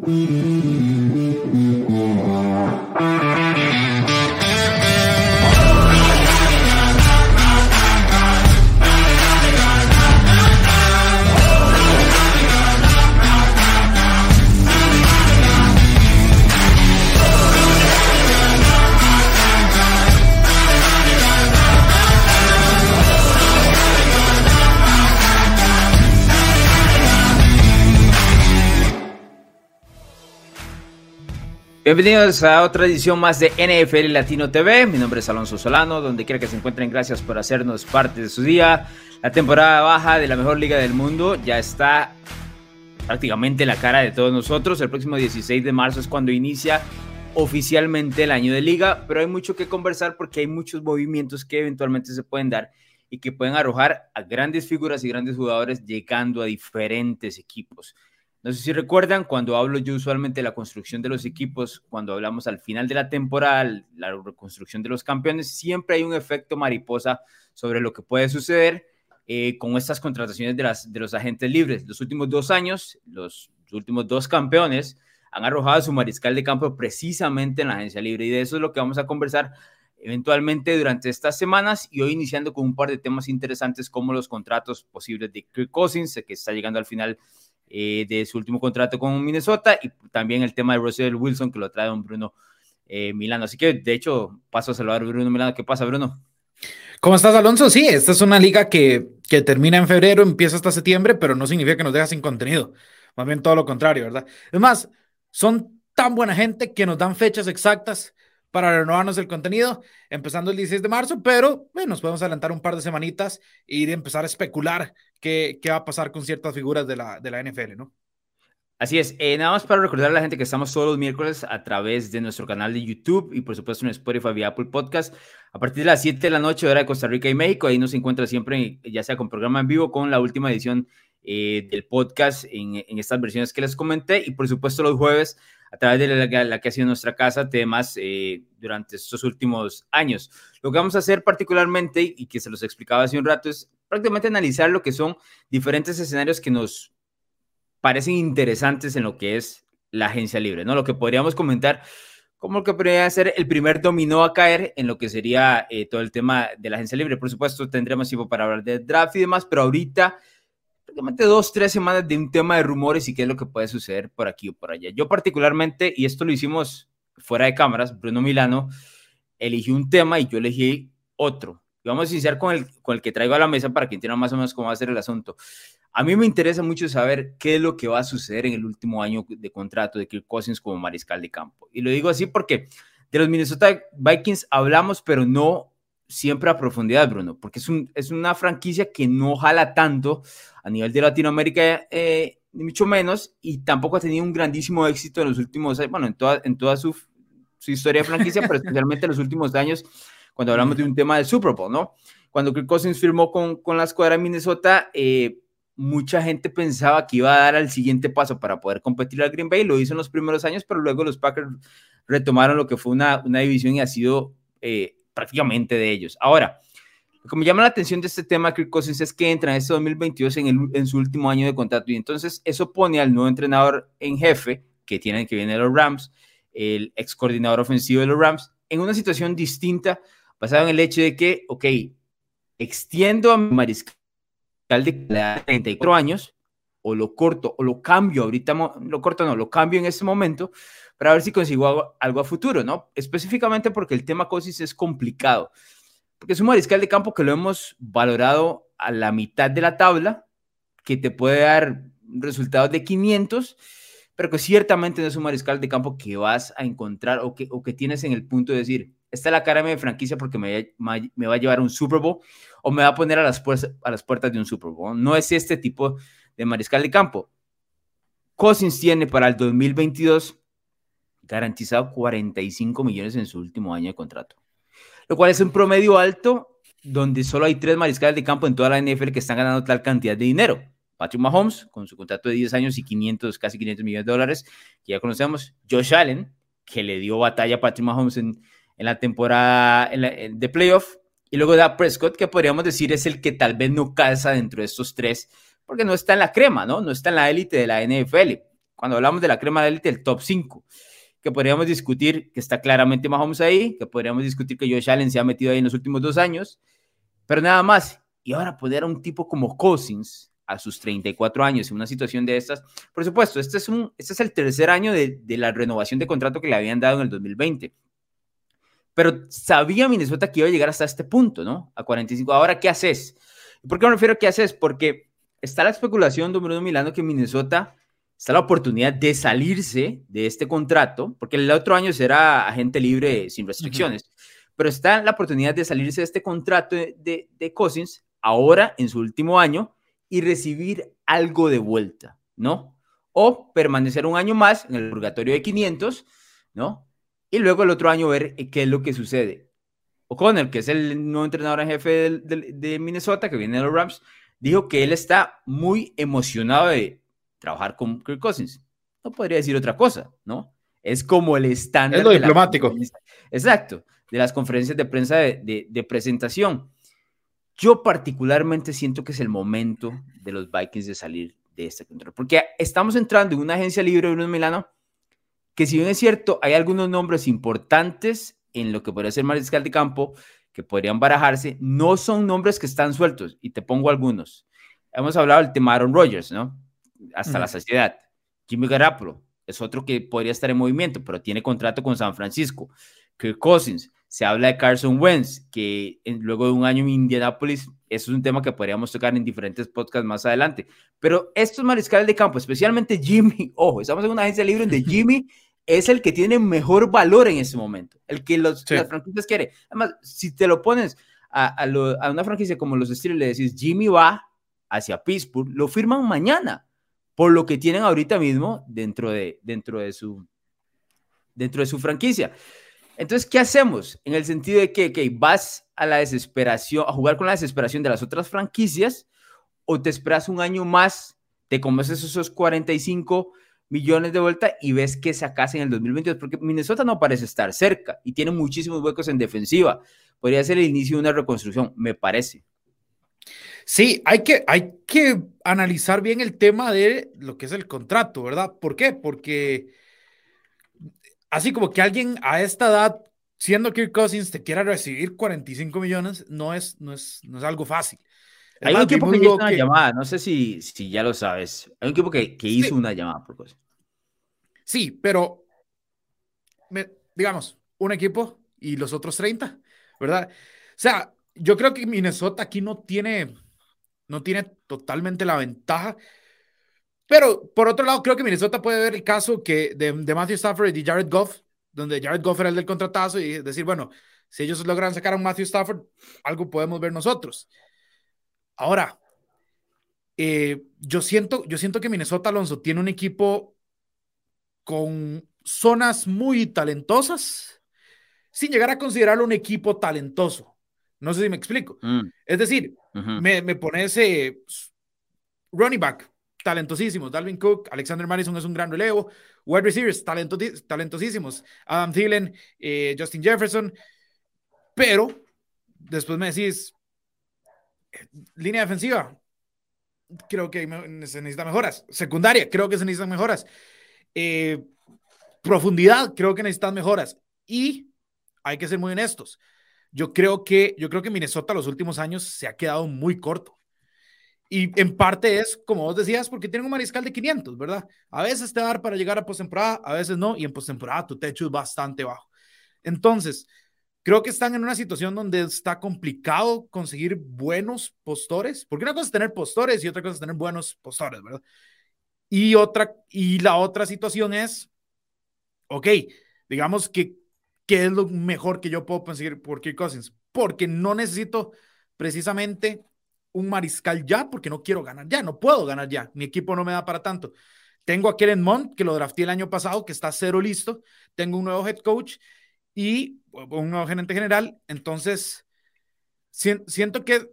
Mm-hmm. Bienvenidos a otra edición más de NFL Latino TV. Mi nombre es Alonso Solano, donde quiera que se encuentren, gracias por hacernos parte de su día. La temporada baja de la mejor liga del mundo ya está prácticamente en la cara de todos nosotros. El próximo 16 de marzo es cuando inicia oficialmente el año de liga, pero hay mucho que conversar porque hay muchos movimientos que eventualmente se pueden dar y que pueden arrojar a grandes figuras y grandes jugadores llegando a diferentes equipos. No sé si recuerdan, cuando hablo yo usualmente de la construcción de los equipos, cuando hablamos al final de la temporada, la reconstrucción de los campeones, siempre hay un efecto mariposa sobre lo que puede suceder eh, con estas contrataciones de, las, de los agentes libres. Los últimos dos años, los últimos dos campeones han arrojado su mariscal de campo precisamente en la agencia libre y de eso es lo que vamos a conversar eventualmente durante estas semanas y hoy iniciando con un par de temas interesantes como los contratos posibles de Kirk Cousins, que está llegando al final eh, de su último contrato con Minnesota y también el tema de Russell Wilson que lo trae don Bruno eh, Milano. Así que de hecho paso a saludar a Bruno Milano. ¿Qué pasa, Bruno? ¿Cómo estás, Alonso? Sí, esta es una liga que, que termina en febrero, empieza hasta septiembre, pero no significa que nos deja sin contenido. Más bien todo lo contrario, ¿verdad? Es más, son tan buena gente que nos dan fechas exactas para renovarnos el contenido, empezando el 16 de marzo, pero bueno, nos podemos adelantar un par de semanitas e ir empezar a especular qué, qué va a pasar con ciertas figuras de la, de la NFL, ¿no? Así es, eh, nada más para recordar a la gente que estamos todos los miércoles a través de nuestro canal de YouTube y por supuesto en Spotify y Apple Podcast a partir de las 7 de la noche hora de Costa Rica y México, ahí nos encuentra siempre ya sea con programa en vivo con la última edición eh, del podcast en, estas versiones que les comenté. Y por supuesto los jueves a través de la, que ha sido nuestra casa, temas eh, durante estos últimos años. Lo que vamos a hacer particularmente, y que se los explicaba hace un rato, es prácticamente analizar lo que son diferentes escenarios que nos parecen interesantes en lo que es la agencia libre, ¿no? Lo que podríamos comentar como que podría ser el primer dominó a caer en lo que sería eh, todo el tema de la agencia libre. Por supuesto, tendremos tiempo para hablar de draft y demás, pero ahorita prácticamente dos, tres semanas de un tema de rumores y qué es lo que puede suceder por aquí o por allá. Yo particularmente, y esto lo hicimos fuera de cámaras, Bruno Milano eligió un tema y yo elegí otro. Y vamos a iniciar con el, con el que traigo a la mesa para que entiendan más o menos cómo va a ser el asunto. A mí me interesa mucho saber qué es lo que va a suceder en el último año de contrato de Kirk Cousins como mariscal de campo. Y lo digo así porque de los Minnesota Vikings hablamos, pero no siempre a profundidad, Bruno, porque es, un, es una franquicia que no jala tanto a nivel de Latinoamérica, eh, ni mucho menos, y tampoco ha tenido un grandísimo éxito en los últimos años, bueno, en toda, en toda su, su historia de franquicia, pero especialmente en los últimos años, cuando hablamos de un tema del Super Bowl, ¿no? Cuando Kirk Cousins firmó con, con la escuadra de Minnesota, eh, mucha gente pensaba que iba a dar al siguiente paso para poder competir al Green Bay, lo hizo en los primeros años, pero luego los Packers retomaron lo que fue una, una división y ha sido eh, prácticamente de ellos. Ahora, lo que llama la atención de este tema, Kirk Cousins, es que entra en este 2022 en, su último año de contrato y entonces eso pone al nuevo entrenador en jefe, que tiene que viene de los Rams, el ex coordinador ofensivo de los Rams, en una situación distinta, basada en el hecho de que, ok, extiendo a mariscal de 34 años, o lo corto, o lo cambio ahorita, lo corto no, lo cambio en este momento, para ver si consigo algo, algo a futuro, ¿no? Específicamente porque el tema Cousins es complicado porque es un mariscal de campo que lo hemos valorado a la mitad de la tabla, que te puede dar resultados de 500, pero que ciertamente no es un mariscal de campo que vas a encontrar o que, tienes en el punto de decir, esta es la cara de mi franquicia porque me, va a llevar un Super Bowl o me va a poner a las, puertas, a las puertas de un Super Bowl. No es este tipo de mariscal de campo. Cousins tiene para el 2022 garantizado 45 millones en su último año de contrato lo cual es un promedio alto donde solo hay tres mariscales de campo en toda la NFL que están ganando tal cantidad de dinero. Patrick Mahomes, con su contrato de 10 años y 500, casi 500 millones de dólares, que ya conocemos. Josh Allen, que le dio batalla a Patrick Mahomes en, en la temporada de playoff. Y luego da Prescott, que podríamos decir es el que tal vez no calza dentro de estos tres, porque no está en la crema, ¿no? No está en la élite de la NFL. cuando hablamos de la crema de élite, el top 5, que podríamos discutir que está claramente Mahomes ahí, que podríamos discutir que Josh Allen se ha metido ahí en los últimos dos años, pero nada más. Y ahora poner a un tipo como Cousins a sus 34 años en una situación de estas, por supuesto, este es, un, este es el tercer año de, de la renovación de contrato que le habían dado en el 2020 pero sabía Minnesota que iba a llegar hasta este punto, ¿no? A 45. Ahora, ¿qué haces? ¿Por qué me refiero a qué haces? Porque está la especulación de Bruno Milano que Minnesota está la oportunidad de salirse de este contrato, porque el otro año será agente libre sin restricciones, pero está la oportunidad de salirse de este contrato de, de, Cousins ahora en su último año y recibir algo de vuelta, ¿no? O permanecer un año más en el purgatorio de 500, ¿no? Y luego el otro año ver qué es lo que sucede. O'Connell, que es el nuevo entrenador en jefe de, de Minnesota, que viene de los Rams, dijo que él está muy emocionado de trabajar con Kirk Cousins. No podría decir otra cosa, ¿no? Es como el estándar. Es lo diplomático. Exacto, de las conferencias de prensa de, de, presentación. Yo particularmente siento que es el momento de los Vikings de salir de este control, porque estamos entrando en una agencia libre de Bruno Milano, que si bien es cierto, hay algunos nombres importantes en lo que podría ser mariscal de campo, que podrían barajarse, no son nombres que están sueltos, y te pongo algunos. Hemos hablado del tema Aaron Rodgers, ¿no? Hasta la saciedad. Jimmy Garoppolo es otro que podría estar en movimiento, pero tiene contrato con San Francisco. Kirk Cousins, se habla de Carson Wentz, que luego de un año en Indianapolis, eso es un tema que podríamos tocar en diferentes podcasts más adelante. Pero estos mariscales de campo, especialmente Jimmy, ojo, estamos en una agencia libre donde Jimmy es el que tiene mejor valor en ese momento, el que los, las franquicias quiere. Además, si te lo pones a, una franquicia como los Steelers, le decís Jimmy va hacia Pittsburgh, lo firman mañana, por lo que tienen ahorita mismo dentro de, dentro de, su, dentro de su franquicia. Entonces, ¿qué hacemos? En el sentido de que, que vas a la desesperación, a jugar con la desesperación de las otras franquicias, o te esperas un año más, te comes esos 45 millones de vuelta y ves que se acasa en el 2022, porque Minnesota no parece estar cerca y tiene muchísimos huecos en defensiva. Podría ser el inicio de una reconstrucción, me parece. Sí, hay que, hay que analizar bien el tema de lo que es el contrato, ¿verdad? ¿Por qué? Porque así como que alguien a esta edad, siendo Kirk Cousins, te quiera recibir 45 millones, no es, no es, no es algo fácil. Hay un equipo que hizo una llamada, no sé si, si ya lo sabes. Hay un equipo que, que hizo una llamada por cosa. Sí, pero digamos, un equipo y los otros 30, ¿verdad? O sea, yo creo que Minnesota aquí no tiene, no tiene totalmente la ventaja. Pero por otro lado, creo que Minnesota puede ver el caso que de, Matthew Stafford y Jared Goff, donde Jared Goff era el del contratazo y decir, bueno, si ellos logran sacar a un Matthew Stafford, algo podemos ver nosotros. Ahora, eh, yo, siento, yo siento que Minnesota Alonso tiene un equipo con zonas muy talentosas, sin llegar a considerarlo un equipo talentoso. No sé si me explico. Mm. Es decir, me, me ese eh, running back, talentosísimos. Dalvin Cook, Alexander Madison es un gran relevo. Wide receivers, talentosísimos. Adam Thielen, eh, Justin Jefferson. Pero después me decís, línea defensiva, creo que se necesita mejoras. Secundaria, creo que se necesitan mejoras. Eh, profundidad, creo que necesitan mejoras. Y hay que ser muy honestos. Yo creo que, yo creo que Minnesota los últimos años se ha quedado muy corto. Y en parte es, como vos decías, porque tienen un mariscal de 500, ¿verdad? A veces te da para llegar a postemporada, a veces no, y en postemporada tu techo es bastante bajo. Entonces, creo que están en una situación donde está complicado conseguir buenos postores, porque una cosa es tener postores y otra cosa es tener buenos postores, ¿verdad? Y otra, y la otra situación es, ok, digamos que, ¿qué es lo mejor que yo puedo conseguir por Kirk Cousins? Porque no necesito precisamente un mariscal ya, porque no quiero ganar ya, no puedo ganar ya, mi equipo no me da para tanto. Tengo a Kellen Mond, que lo drafté el año pasado, que está cero listo. Tengo un nuevo head coach y un nuevo gerente general. Entonces, siento que,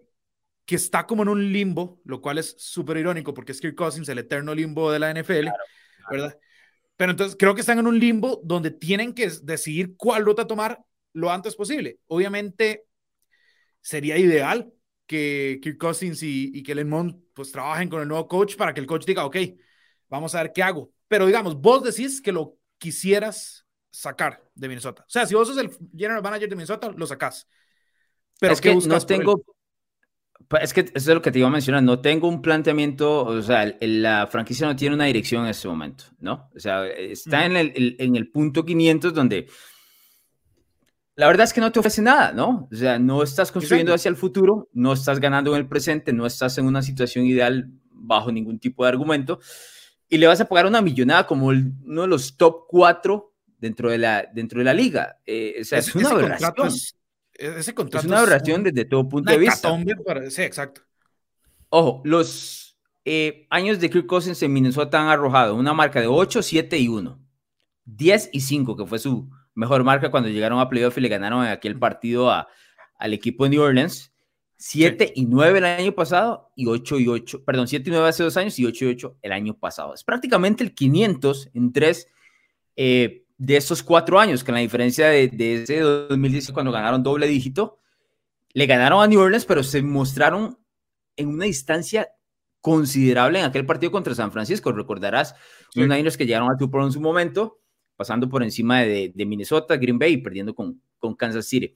que está como en un limbo, lo cual es súper irónico porque es Kirk Cousins, el eterno limbo de la NFL, ¿verdad? Pero entonces creo que están en un limbo donde tienen que decidir cuál ruta tomar lo antes posible. Obviamente, sería ideal que Kirk Cousins y, y que Lemont pues trabajen con el nuevo coach para que el coach diga, ok, vamos a ver qué hago. pero digamos, vos decís que lo quisieras sacar de Minnesota. O sea, si vos sos el general manager de Minnesota, lo sacás. Pero es que no tengo, es que eso es lo que te iba a mencionar, no tengo un planteamiento, o sea, la franquicia no tiene una dirección en este momento, ¿no? O sea, está en, el, en el punto 500 donde la verdad es que no te ofrece nada, ¿no? O sea, no estás construyendo hacia el futuro, no estás ganando en el presente, no estás en una situación ideal bajo ningún tipo de argumento y le vas a pagar una millonada como uno de los top 4 dentro de la, dentro de la liga. Eh, o sea, es, una aberración. Ese contrato es una aberración desde todo punto de vista. sí, exacto. Ojo, los eh, años de Kirk Cousins en Minnesota han arrojado una marca de 8, 7 y 1. 10 y 5, que fue su, mejor marca cuando llegaron a playoff y le ganaron en aquel partido a, al equipo de New Orleans. 7 y 9 el año pasado y 8 y 8, perdón, 7 y 9 hace dos años y 8 y 8 el año pasado. Es prácticamente el 500 en tres eh, de esos cuatro años, con la diferencia de, de ese 2010 cuando ganaron doble dígito. Le ganaron a New Orleans, pero se mostraron en una distancia considerable en aquel partido contra San Francisco. Recordarás, sí. unos Niners que llegaron a Super en su momento pasando por encima de, Minnesota, Green Bay, perdiendo con, con Kansas City.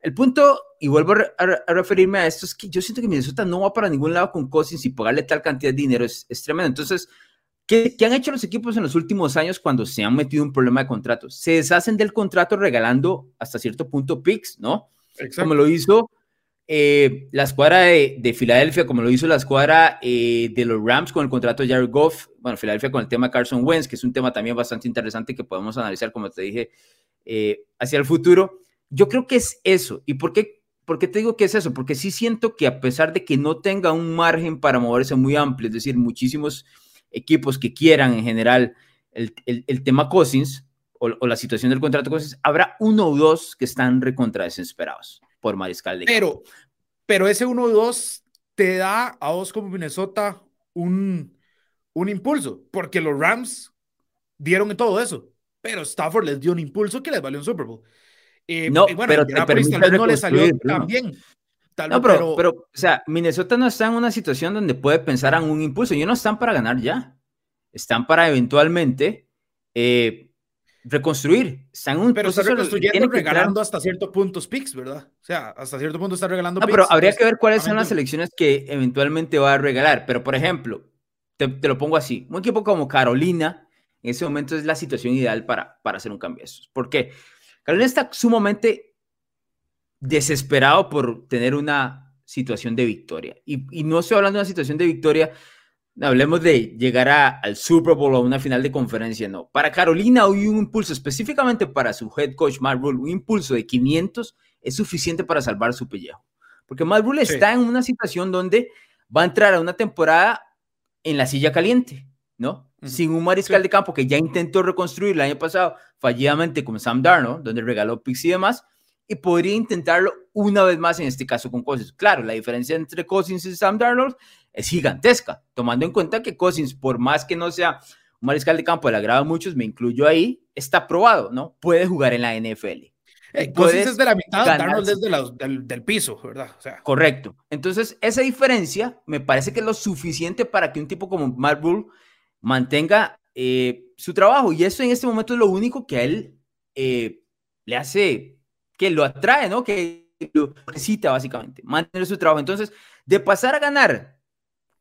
El punto, y vuelvo a, referirme a esto, es que yo siento que Minnesota no va para ningún lado con Cousins y pagarle tal cantidad de dinero es, tremendo. Entonces, ¿qué, ¿qué, han hecho los equipos en los últimos años cuando se han metido un problema de contrato? Se deshacen del contrato regalando hasta cierto punto picks, ¿no? Exacto. Como lo hizo eh, la escuadra de, Filadelfia, como lo hizo la escuadra eh, de los Rams con el contrato de Jared Goff, bueno, Filadelfia con el tema Carson Wentz, que es un tema también bastante interesante que podemos analizar, como te dije, eh, hacia el futuro. Yo creo que es eso. ¿Y por qué, por qué te digo que es eso? Porque sí siento que a pesar de que no tenga un margen para moverse muy amplio, es decir, muchísimos equipos que quieran en general el, el, tema Cousins o, o, la situación del contrato Cousins, habrá uno o dos que están recontra desesperados por mariscal de pero, Pero ese 1-2 te da a vos como Minnesota un, un impulso, porque los Rams dieron todo eso, pero Stafford les dio un impulso que les valió un Super Bowl. Eh, no, bueno, pero te no le salió tan bien. Tal no, pero, pero, o sea, Minnesota no está en una situación donde puede pensar en un impulso. Ellos no están para ganar ya. Están para eventualmente eh, reconstruir. Están un pero está reconstruyendo regalando hasta cierto punto picks, ¿verdad? O sea, hasta cierto punto está regalando no, Pero habría que ver cuáles son las selecciones que eventualmente va a regalar. Pero, por ejemplo, te, lo pongo así. Un equipo como Carolina, en ese momento es la situación ideal para, para hacer un cambio de esos. ¿Por qué? Carolina está sumamente desesperado por tener una situación de victoria. Y, y no estoy hablando de una situación de victoria hablemos de llegar a, al Super Bowl o a una final de conferencia, no. Para Carolina hoy un impulso, específicamente para su head coach Matt Rule, un impulso de 500 es suficiente para salvar su pellejo. Porque Matt Rule sí. está en una situación donde va a entrar a una temporada en la silla caliente, ¿no? Uh -huh. Sin un mariscal sí. de campo que ya intentó reconstruir el año pasado fallidamente con Sam Darnold, donde regaló picks y demás, y podría intentarlo una vez más en este caso con Cousins. Claro, la diferencia entre Cousins y Sam Darnold es gigantesca, tomando en cuenta que Cousins, por más que no sea un mariscal de campo, le agrada a muchos, me incluyo ahí, está probado, ¿no? Puede jugar en la NFL. Eh, Cousins es de la mitad, Darnold es de la, del, del, piso, ¿verdad? O sea. Correcto. Entonces, esa diferencia me parece que es lo suficiente para que un tipo como Matt Bull mantenga eh, su trabajo. Y eso en este momento es lo único que a él eh, le hace, que lo atrae, ¿no? Que lo necesita básicamente, mantener su trabajo. Entonces, de pasar a ganar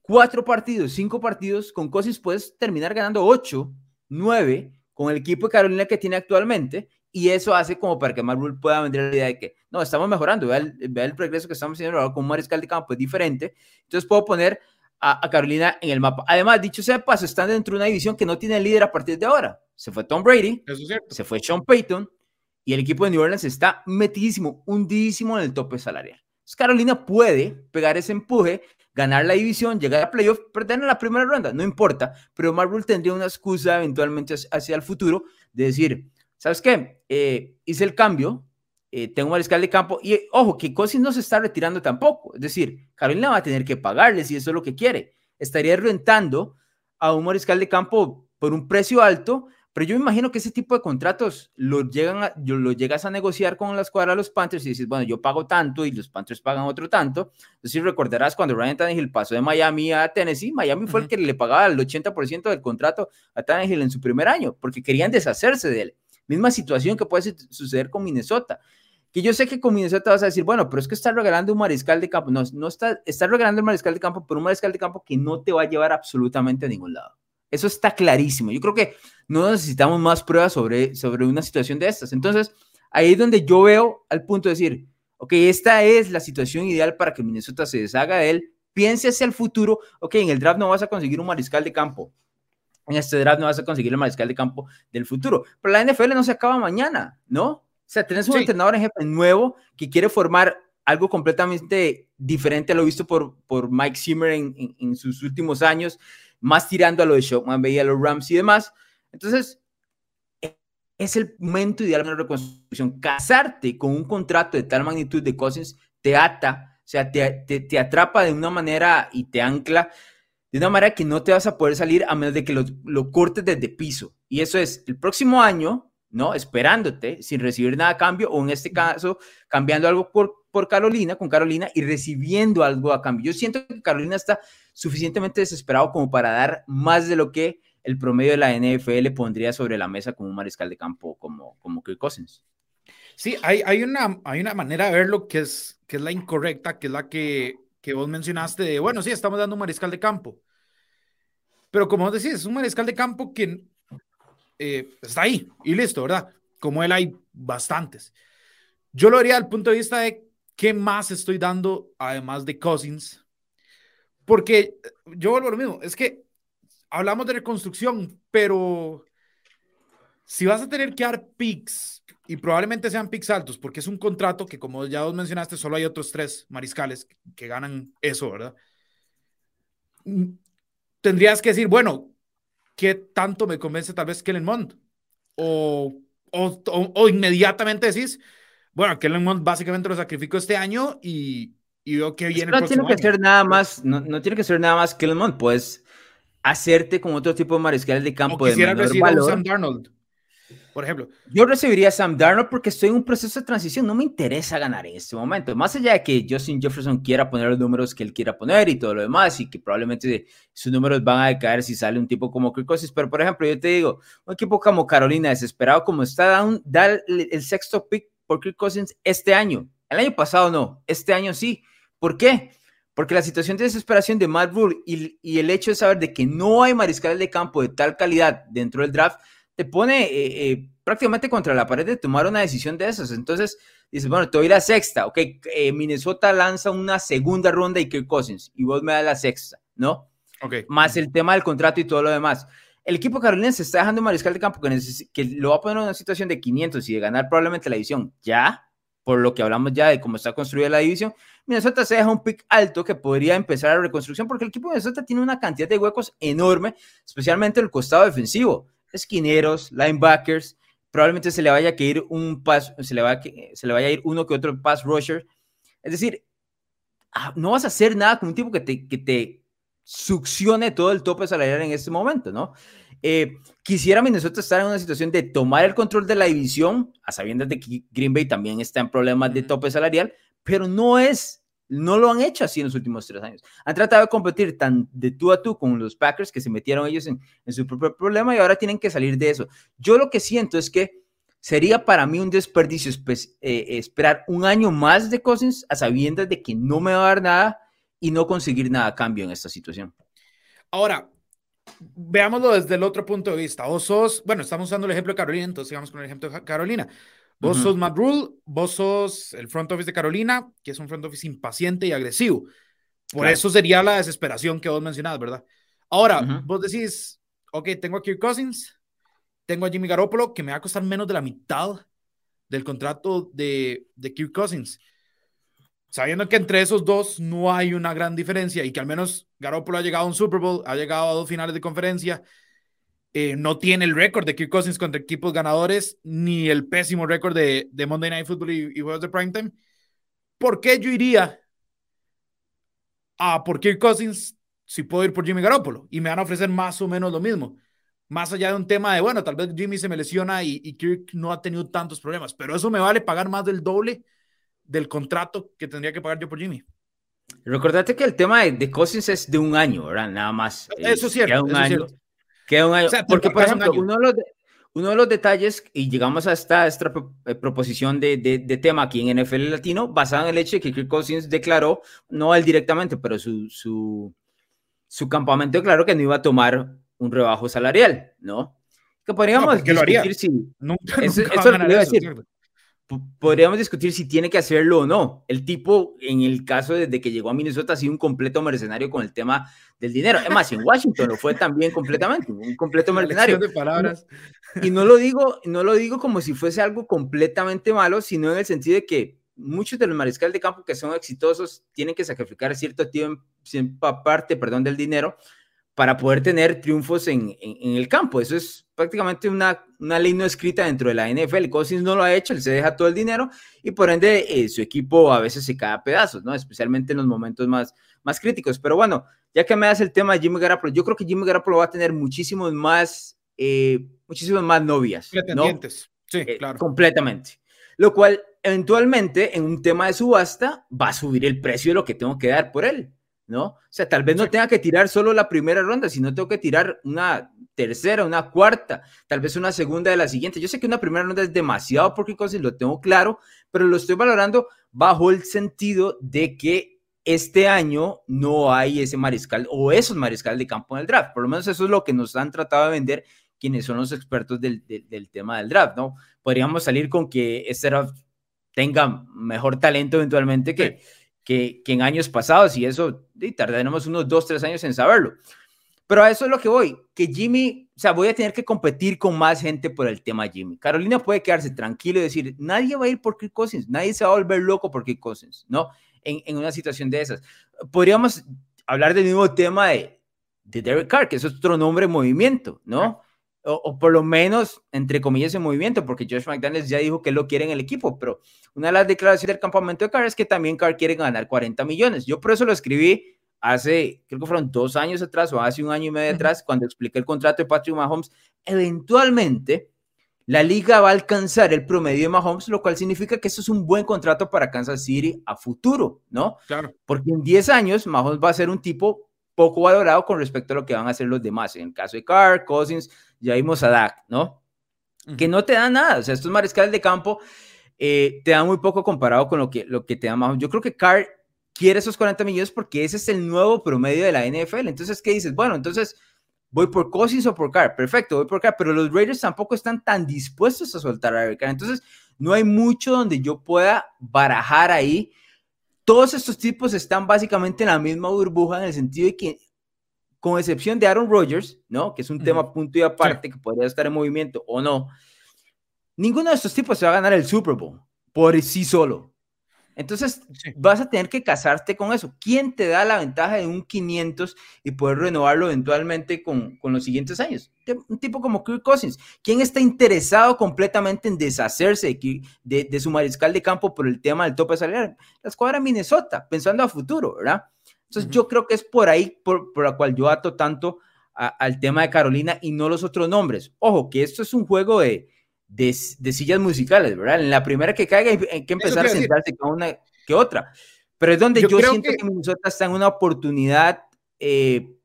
cuatro partidos, cinco partidos, con Cousins puedes terminar ganando ocho, nueve, con el equipo de Carolina que tiene actualmente, y eso hace como para que Marvel pueda vender la idea de que, no, estamos mejorando, vea el, vea el progreso que estamos haciendo ahora con un mariscal de campo, es diferente, entonces puedo poner a, a, Carolina en el mapa. Además, dicho sea de paso, están dentro de una división que no tiene líder a partir de ahora. Se fue Tom Brady, se fue Sean Payton, y el equipo de New Orleans está metidísimo, hundidísimo en el tope salarial. Entonces, Carolina puede pegar ese empuje ganar la división, llegar a playoff, perder en la primera ronda, no importa, pero Marvel tendría una excusa eventualmente hacia el futuro de decir, ¿sabes qué? Eh, hice el cambio, eh, tengo mariscal de campo y ojo, que Cousins no se está retirando tampoco, es decir, Carolina va a tener que pagarle si eso es lo que quiere, estaría rentando a un mariscal de campo por un precio alto Pero yo me imagino que ese tipo de contratos lo, llegan lo llegas a negociar con la escuadra de los Panthers y dices, bueno, yo pago tanto y los Panthers pagan otro tanto. Entonces, recordarás cuando Ryan Tannehill pasó de Miami a Tennessee, Miami fue el que le pagaba el 80% del contrato a Tannehill en su primer año, porque querían deshacerse de él. Misma situación que puede suceder con Minnesota. Que yo sé que con Minnesota vas a decir, bueno, pero es que está regalando un mariscal de campo. No, no está, está regalando el mariscal de campo, pero un mariscal de campo que no te va a llevar absolutamente a ningún lado. Eso está clarísimo. Yo creo que no necesitamos más pruebas sobre, sobre una situación de estas. Entonces, ahí es donde yo veo al punto de decir, ok, esta es la situación ideal para que Minnesota se deshaga de él, piense hacia el futuro, ok, en el draft no vas a conseguir un mariscal de campo, en este draft no vas a conseguir el mariscal de campo del futuro, pero la NFL no se acaba mañana, ¿no? O sea, tenés un entrenador en jefe nuevo que quiere formar algo completamente diferente. A lo visto por, por Mike Zimmer en, en, sus últimos años, más tirando a lo de Shockman, veía a los Rams y demás. Entonces, es el momento ideal de una reconstrucción. Casarte con un contrato de tal magnitud de Cousins te ata, o sea, te, te, atrapa de una manera y te ancla de una manera que no te vas a poder salir a menos de que lo, lo cortes desde piso. Y eso es el próximo año, ¿no? Esperándote sin recibir nada a cambio, o en este caso, cambiando algo por, por Carolina, con Carolina, y recibiendo algo a cambio. Yo siento que Carolina está suficientemente desesperado como para dar más de lo que el promedio de la NFL pondría sobre la mesa como un mariscal de campo como, como Kirk Cousins. Sí, hay, hay, una, hay una manera de verlo que es, que es la incorrecta, que es la que, que vos mencionaste de, bueno, sí, estamos dando un mariscal de campo. Pero como decís, es un mariscal de campo que eh, está ahí y listo, ¿verdad? Como él hay bastantes. Yo lo haría al punto de vista de qué más estoy dando además de Cousins. Porque yo vuelvo a lo mismo, es que hablamos de reconstrucción, pero si vas a tener que dar picks, y probablemente sean picks altos, porque es un contrato que, como ya vos mencionaste, solo hay otros tres mariscales que ganan eso, ¿verdad? Mm, tendrías que decir, bueno, ¿qué tanto me convence tal vez Kellen Mond? O, o, o, inmediatamente decís, bueno, Kellen Mond básicamente lo sacrifico este año y, y veo que viene no el tiene que ser nada más, no, no, tiene que ser nada más Kellen Mond, pues hacerte con otro tipo de mariscal de campo de menor valor. Sam Darnold, por ejemplo. Yo recibiría a Sam Darnold porque estoy en un proceso de transición. No me interesa ganar en este momento. Más allá de que Justin Jefferson quiera poner los números que él quiera poner y todo lo demás, y que probablemente sus números van a decaer si sale un tipo como Kirk Cousins. Pero, por ejemplo, yo te digo, un equipo como Carolina, desesperado como está, da, el sexto pick por Kirk Cousins este año. El año pasado no, este año sí. ¿Por qué? Porque la situación de desesperación de Matt Rule y, el hecho de saber de que no hay mariscales de campo de tal calidad dentro del draft, te pone eh, eh, prácticamente contra la pared de tomar una decisión de esas. Entonces, dices, bueno, te voy a ir a sexta, ok, eh, Minnesota lanza una segunda ronda y Kirk Cousins, y vos me das la sexta, ¿no? Ok. Más el tema del contrato y todo lo demás. El equipo se está dejando un mariscal de campo que, lo va a poner en una situación de 500 y de ganar probablemente la división ya, por lo que hablamos ya de cómo está construida la división, Minnesota se deja un pick alto que podría empezar la reconstrucción porque el equipo de Minnesota tiene una cantidad de huecos enorme, especialmente el costado defensivo. Esquineros, linebackers, probablemente se le vaya a ir un pass, se le, va se le vaya a ir uno que otro pass rusher. Es decir, ah, no vas a hacer nada con un tipo que te succione todo el tope salarial en este momento, ¿no? Eh, quisiera Minnesota estar en una situación de tomar el control de la división, a sabiendas de que Green Bay también está en problemas de tope salarial, pero no es, no lo han hecho así en los últimos tres años. Han tratado de competir tan de tú a tú con los Packers que se metieron ellos en, su propio problema y ahora tienen que salir de eso. Yo lo que siento es que sería para mí un desperdicio eh, esperar un año más de Cousins a sabiendas de que no me va a dar nada y no conseguir nada a cambio en esta situación. Ahora, veámoslo desde el otro punto de vista. Vos sos, bueno, estamos usando el ejemplo de Carolina, entonces sigamos con el ejemplo de Carolina. Vos sos Matt Rule, vos sos el front office de Carolina, que es un front office impaciente y agresivo. Por eso sería la desesperación que vos mencionabas, ¿verdad? Ahora, vos decís, ok, tengo a Kirk Cousins, tengo a Jimmy Garoppolo, que me va a costar menos de la mitad del contrato de, de Kirk Cousins sabiendo que entre esos dos no hay una gran diferencia y que al menos Garoppolo ha llegado a un Super Bowl, ha llegado a dos finales de conferencia, eh, no tiene el récord de Kirk Cousins contra equipos ganadores, ni el pésimo récord de, de, Monday Night Football y, y juegos de primetime. ¿Por qué yo iría a por Kirk Cousins si puedo ir por Jimmy Garoppolo? Y me van a ofrecer más o menos lo mismo. Más allá de un tema de, bueno, tal vez Jimmy se me lesiona y, y Kirk no ha tenido tantos problemas, pero eso me vale pagar más del doble del contrato que tendría que pagar yo por Jimmy. Recordate que el tema de, de Cousins es de un año, ¿verdad? Nada más. Eso es cierto. Queda un eso año. cierto. Queda un año. O sea, Porque, por un ejemplo, uno de, los, de- uno de los detalles, y llegamos a esta, esta eh, proposición de, de- de tema aquí en NFL Latino, basado en el hecho de que Kirk Cousins declaró, no él directamente, pero su, su, su campamento declaró que no iba a tomar un rebajo salarial, ¿no? Que podríamos ¿por qué lo haría? discutir si, Nunca, Eso- nunca eso eso, decir. Podríamos discutir si tiene que hacerlo o no. El tipo, en el caso desde que llegó a Minnesota, ha sido un completo mercenario con el tema del dinero. Es más, en Washington lo fue también completamente, un completo mercenario. de palabras. Y no lo digo, no lo digo como si fuese algo completamente malo, sino en el sentido de que muchos de los mariscales de campo que son exitosos tienen que sacrificar cierto tiempo, parte, perdón, del dinero para poder tener triunfos en, en- en el campo. Eso es prácticamente una, una ley no escrita dentro de la NFL. Cousins no lo ha hecho, él se deja todo el dinero y por ende eh, su equipo a veces se cae a pedazos, ¿no? Especialmente en los momentos más, más críticos. Pero bueno, ya que me das el tema de Jimmy Garoppolo, yo creo que Jimmy Garoppolo va a tener muchísimos más, eh, muchísimas más novias, ¿no? Pretendientes. Sí, Eh, claro. Completamente. Lo cual, eventualmente, en un tema de subasta, va a subir el precio de lo que tengo que dar por él, ¿no? O sea, tal vez no tenga que tirar solo la primera ronda, sino tengo que tirar una tercera, una cuarta, tal vez una segunda de la siguiente. Yo sé que una primera ronda es demasiado porque cosas lo tengo claro, pero lo estoy valorando bajo el sentido de que este año no hay ese mariscal o esos mariscales de campo en el draft. Por lo menos eso es lo que nos han tratado de vender quienes son los expertos del, del, del tema del draft, ¿no? Podríamos salir con que este draft tenga mejor talento eventualmente que, que, en años pasados y eso y tardaremos unos dos, tres años en saberlo. Pero a eso es lo que voy, que Jimmy, o sea, voy a tener que competir con más gente por el tema Jimmy. Carolina puede quedarse tranquilo y decir, nadie va a ir por Kirk Cousins, nadie se va a volver loco por Kirk Cousins, ¿no? En, en una situación de esas. Podríamos hablar del mismo tema de, de Derek Carr, que es otro nombre en movimiento, ¿no? O, o, por lo menos, entre comillas, en movimiento, porque Josh McDaniels ya dijo que lo quiere en el equipo, pero una de las declaraciones del campamento de Carr es que también Carr quiere ganar 40 millones. Yo por eso lo escribí hace, creo que fueron dos años atrás o hace un año y medio atrás, cuando expliqué el contrato de Patrick Mahomes, eventualmente la liga va a alcanzar el promedio de Mahomes, lo cual significa que eso es un buen contrato para Kansas City a futuro, ¿no? Claro. Porque en 10 años Mahomes va a ser un tipo poco valorado con respecto a lo que van a hacer los demás. En el caso de Carr, Cousins, ya vimos a Dak, ¿no? Uh -huh. Que no te dan nada. O sea, estos mariscales de campo eh, te dan muy poco comparado con lo que, lo que te da Mahomes. Yo creo que Carr quiere esos 40 millones porque ese es el nuevo promedio de la NFL. Entonces, ¿qué dices? Bueno, entonces voy por Cousins o por Carr. Perfecto, voy por Carr, pero los Raiders tampoco están tan dispuestos a soltar a Carr. Entonces, no hay mucho donde yo pueda barajar ahí. Todos estos tipos están básicamente en la misma burbuja en el sentido de que, con excepción de Aaron Rodgers, ¿no? Que es un uh -huh. tema punto y aparte sí. que podría estar en movimiento o no, ninguno de estos tipos se va a ganar el Super Bowl por sí solo. Entonces, sí. vas a tener que casarte con eso. ¿Quién te da la ventaja de un 500 y poder renovarlo eventualmente con, con los siguientes años? Un tipo como Kirk Cousins. ¿Quién está interesado completamente en deshacerse de, de, de su mariscal de campo por el tema del tope salarial? La escuadra Minnesota, pensando a futuro, ¿verdad? Entonces, uh -huh. yo creo que es por ahí por, por la cual yo ato tanto a, al tema de Carolina y no los otros nombres. Ojo, que esto es un juego de, de, de, sillas musicales, ¿verdad? En la primera que caiga hay que empezar a sentarse con una que otra. Pero es donde yo, yo siento que... que... Minnesota está en una oportunidad, eh,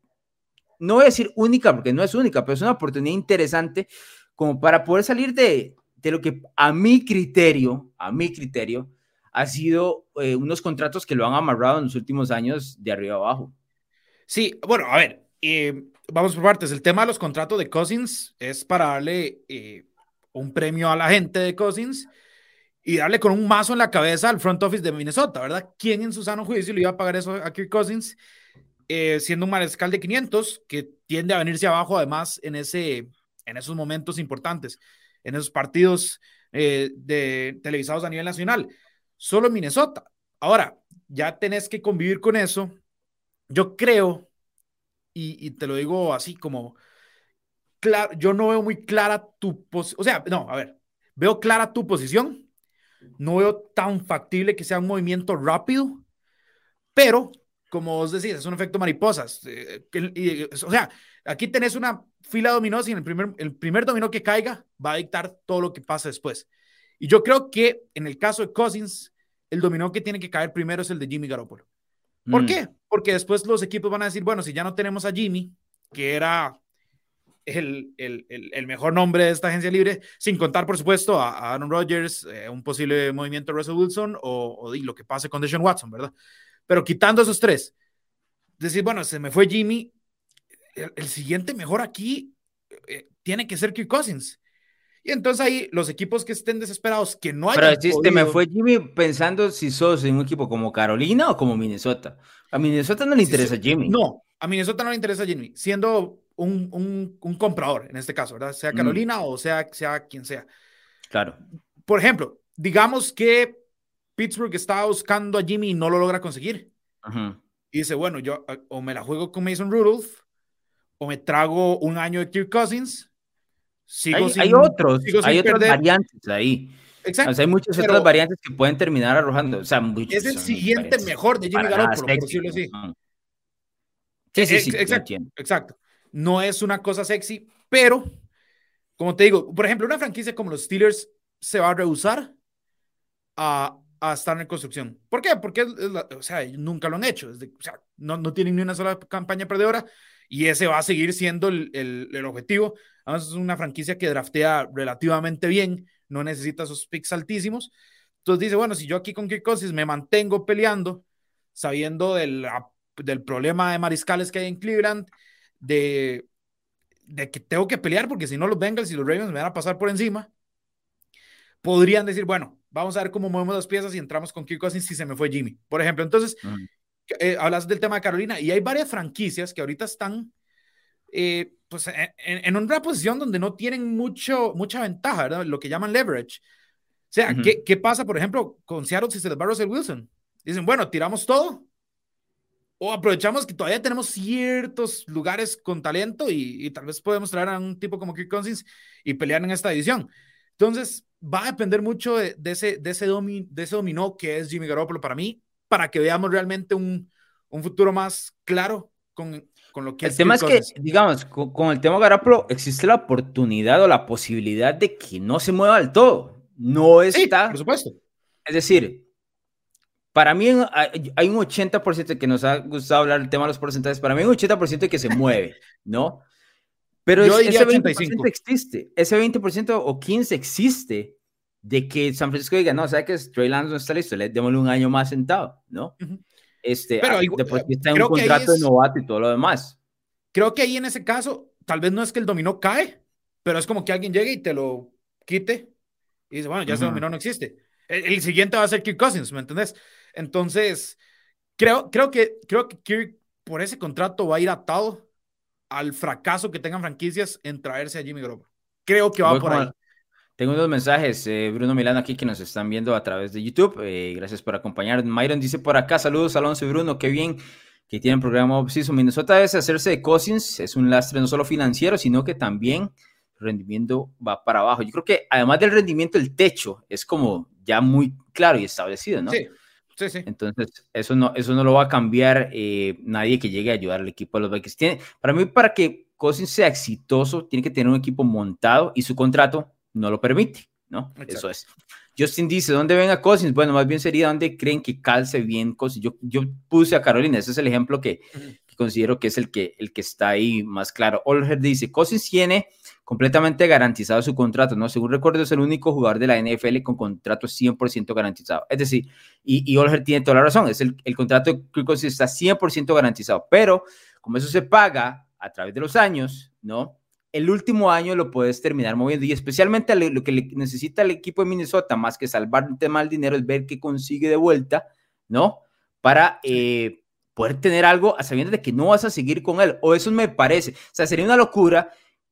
no voy a decir única, porque no es única, pero es una oportunidad interesante como para poder salir de, de lo que a mi criterio, a mi criterio, ha sido eh, unos contratos que lo han amarrado en los últimos años de arriba abajo. Sí, bueno, a ver, eh, vamos por partes. El tema de los contratos de Cousins es para darle eh, un premio a la gente de Cousins y darle con un mazo en la cabeza al front office de Minnesota, ¿verdad? ¿Quién en su sano juicio le iba a pagar eso a Kirk Cousins eh, siendo un mariscal de 500 que tiende a venirse abajo además en, ese, en esos momentos importantes, en esos partidos eh, de, televisados a nivel nacional? Solo Minnesota. Ahora, ya tenés que convivir con eso. Yo creo, y, te lo digo así como, claro, yo no veo muy clara tu posición, o sea, no, a ver, veo clara tu posición, no veo tan factible que sea un movimiento rápido, pero como vos decís, es un efecto mariposas. Eh, o sea, aquí tenés una fila de dominós y el primer, el primer dominó que caiga va a dictar todo lo que pasa después. Y yo creo que en el caso de Cousins, el dominó que tiene que caer primero es el de Jimmy Garoppolo. ¿Por mm. qué? Porque después los equipos van a decir, bueno, si ya no tenemos a Jimmy, que era el, el, el, mejor nombre de esta agencia libre, sin contar, por supuesto, a, Aaron Rodgers, eh, un posible movimiento de Russell Wilson o, o lo que pase con Deshaun Watson, ¿verdad? Pero quitando esos tres, decir, bueno, se me fue Jimmy, el, siguiente mejor aquí eh, tiene que ser Kirk Cousins. Y entonces ahí los equipos que estén desesperados, que no hay. Pero si me fue Jimmy pensando si sos en un equipo como Carolina o como Minnesota. A Minnesota no le interesa Jimmy. No, a Minnesota no le interesa Jimmy, siendo un, un, un comprador en este caso, ¿verdad? Sea mm. Carolina o sea, sea quien sea. Claro. Por ejemplo, digamos que Pittsburgh está buscando a Jimmy y no lo logra conseguir. Y dice, bueno, yo o me la juego con Mason Rudolph o me trago un año de Kirk Cousins. Sigo hay, otros, hay otras variantes ahí. Exacto. hay muchas otras variantes que pueden terminar arrojando. O sea, es el siguiente mejor de Jimmy Garoppolo, por decirlo así. Sí, sí, sí. Exacto, exacto. No es una cosa sexy, pero, como te digo, por ejemplo, una franquicia como los Steelers se va a rehusar a, a estar en construcción. ¿Por qué? Porque, o sea, nunca lo han hecho. o sea, no, no tienen ni una sola campaña perdedora y ese va a seguir siendo el, el, objetivo. Además, es una franquicia que draftea relativamente bien, no necesita esos picks altísimos. Entonces dice, bueno, si yo aquí con Kirk Cousins me mantengo peleando, sabiendo del, del problema de mariscales que hay en Cleveland, de, de que tengo que pelear porque si no los Bengals y los Ravens me van a pasar por encima, podrían decir, bueno, vamos a ver cómo movemos las piezas y entramos con Kirk Cousins si se me fue Jimmy, por ejemplo. Entonces, eh, hablas del tema de Carolina y hay varias franquicias que ahorita están eh, pues en, una posición donde no tienen mucho, mucha ventaja, ¿verdad? Lo que llaman leverage. O sea, ¿qué, ¿qué, pasa, por ejemplo, con Seattle si se les va Russell Wilson? Dicen, bueno, tiramos todo o aprovechamos que todavía tenemos ciertos lugares con talento y, tal vez podemos traer a un tipo como Kirk Cousins y pelear en esta edición. Entonces, va a depender mucho de, ese, de, ese, de ese dominó que es Jimmy Garoppolo para mí, para que veamos realmente un, un futuro más claro con, con lo que el tema es que, digamos, con, el tema Garoppolo existe la oportunidad o la posibilidad de que no se mueva del todo. No está. por supuesto. Es decir, para mí hay un 80% que nos ha gustado hablar del tema de los porcentajes. Para mí hay un 80% de que se mueve, ¿no? Pero ese 20% existe. Ese 20% o 15% existe de que San Francisco diga, no, ¿sabes que Trey Lance no está listo? Le démosle un año más sentado, ¿no? Este, Pero ah, después está en un contrato de novato y todo lo demás. Creo que ahí en ese caso, tal vez no es que el dominó cae, pero es como que alguien llegue y te lo quite y dice, bueno, ya ese dominó no existe. El, siguiente va a ser Kirk Cousins, ¿me entendés? Entonces, creo, creo, que, creo que Kirk por ese contrato va a ir atado al fracaso que tengan franquicias en traerse a Jimmy Garoppolo. Creo que va por ahí. Tengo unos mensajes, eh, Bruno Milano aquí que nos están viendo a través de YouTube. Eh, gracias por acompañar. Myron dice por acá, saludos Alonso y Bruno, qué bien que tienen programa off-season. Minnesota debe hacerse de Cousins, es un lastre no solo financiero, sino que también rendimiento va para abajo. Yo creo que además del rendimiento, el techo es como ya muy claro y establecido, ¿no? Sí, sí, sí. Entonces, eso no, eso no lo va a cambiar eh, nadie que llegue a ayudar al equipo de los Vikings. Tiene, para mí, para que Cousins sea exitoso, tiene que tener un equipo montado y su contrato no lo permite, ¿no? Eso es. Justin dice, ¿dónde ven a Cousins? Bueno, más bien sería donde creen que calce bien Cousins. Yo, yo puse a Carolina, ese es el ejemplo que, considero que es el que, el que está ahí más claro. Olger dice, Cousins tiene completamente garantizado su contrato, ¿no? Según recuerdo, es el único jugador de la NFL con contrato 100% garantizado. Es decir, y, y Olger tiene toda la razón, es el, el contrato de Cousins está 100% garantizado, pero como eso se paga a través de los años, ¿no? El último año lo puedes terminar moviendo y especialmente lo que necesita el equipo de Minnesota más que salvar un tema del dinero es ver qué consigue de vuelta, ¿no? Para eh, poder tener algo a sabiendas de que no vas a seguir con él. O eso me parece. O sea, sería una locura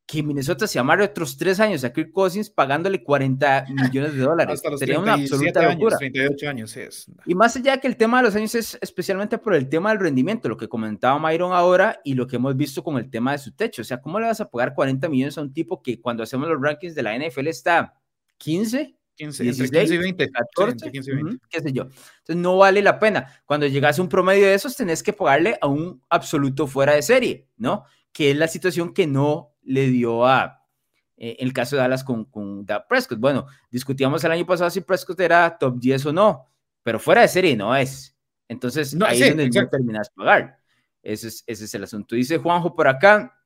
que Minnesota se amarre otros tres años a Kirk Cousins pagándole 40 millones de dólares. Sería una absoluta locura. 38 años, es. Y más allá de que el tema de los años es especialmente por el tema del rendimiento, lo que comentaba Myron ahora y lo que hemos visto con el tema de su techo. O sea, ¿cómo le vas a pagar 40 millones a un tipo que cuando hacemos los rankings de la NFL está 15? 15, 16, y 20. 14, 15 y 20. qué sé yo. Entonces no vale la pena. Cuando llegas a un promedio de esos, tenés que pagarle a un absoluto fuera de serie, ¿no? Que es la situación que no le dio a, eh, el caso de Dallas con, con Prescott. Bueno, discutíamos el año pasado si Prescott era top 10 o no, pero fuera de serie no es. Entonces no, ahí es donde no terminas pagar. Ese es, ese es el asunto. Dice Juanjo por acá,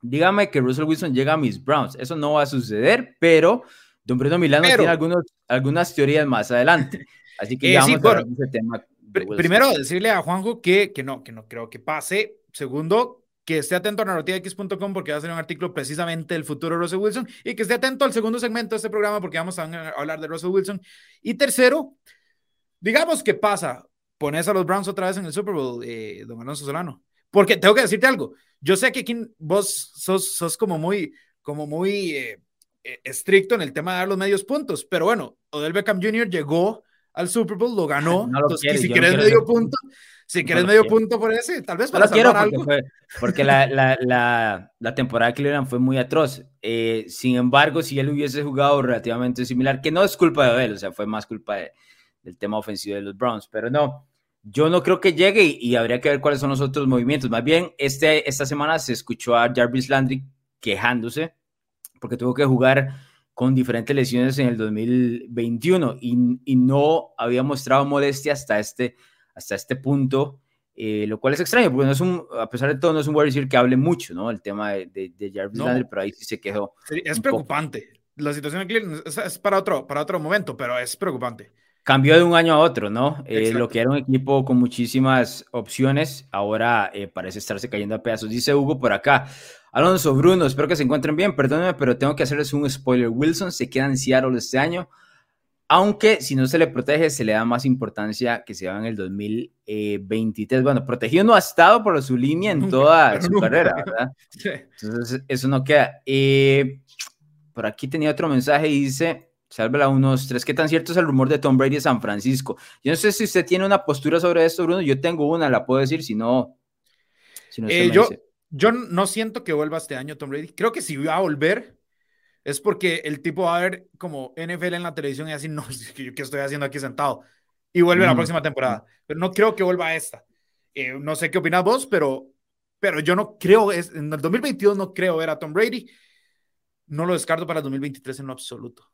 dígame que Russell Wilson llega a mis Browns. Eso no va a suceder, pero Don Bruno Milano tiene algunos, algunas teorías más adelante. Así que eh, ya vamos a ese tema. primero, decirle a Juanjo que, que, no, que no creo que pase. Segundo, que esté atento a narrativax.com porque va a ser un artículo precisamente del futuro de Russell Wilson y que esté atento al segundo segmento de este programa porque vamos a hablar de Russell Wilson. Y tercero, digamos que pasa, pones a los Browns otra vez en el Super Bowl, eh, don Alonso Solano. Porque tengo que decirte algo. Yo sé que aquí vos sos, sos como muy, como muy eh, eh, estricto en el tema de dar los medios puntos, pero bueno, Odell Beckham Jr. llegó al Super Bowl, lo ganó. entonces, si quieres medio punto, si quieres medio punto por ese, tal vez para quiero algo. Porque, la, la, la, la, temporada de Cleveland fue muy atroz. Eh, sin embargo, si él hubiese jugado relativamente similar, que no es culpa de Odell, o sea, fue más culpa del tema ofensivo de los Browns, pero no. Yo no creo que llegue y, habría que ver cuáles son los otros movimientos. Más bien, este, esta semana se escuchó a Jarvis Landry quejándose porque tuvo que jugar con diferentes lesiones en el 2021 y, y no había mostrado modestia hasta este, hasta este punto, eh, lo cual es extraño, porque no es un, a pesar de todo, no es un wide que hable mucho, ¿no? El tema de, de, Jarvis Landry, pero ahí sí se quedó. Es preocupante. La situación aquí es, para, otro, para otro momento, pero es preocupante. Cambió de un año a otro, ¿no? Eh, lo que era un equipo con muchísimas opciones, ahora eh, parece estarse cayendo a pedazos. Dice Hugo por acá. Alonso, Bruno, espero que se encuentren bien. Perdónenme, pero tengo que hacerles un spoiler. Wilson se queda en Seattle este año, aunque si no se le protege, se le da más importancia que se va en el 2023. Bueno, protegido no ha estado por su línea en toda su carrera, ¿verdad? Entonces, eso no queda. Eh, por aquí tenía otro mensaje y dice Sálvela unos tres. ¿Qué tan cierto es el rumor de Tom Brady de San Francisco? Yo no sé si usted tiene una postura sobre esto, Bruno. Yo tengo una, la puedo decir, si no. Eh, yo, yo no siento que vuelva este año Tom Brady. Creo que si va a volver es porque el tipo va a ver como NFL en la televisión y así, no, ¿qué estoy haciendo aquí sentado? Y vuelve la próxima temporada. Pero no creo que vuelva a esta. Eh, no sé qué opinas vos, pero, pero yo no creo, es, en el 2022 no creo ver a Tom Brady. No lo descarto para el 2023 en lo absoluto.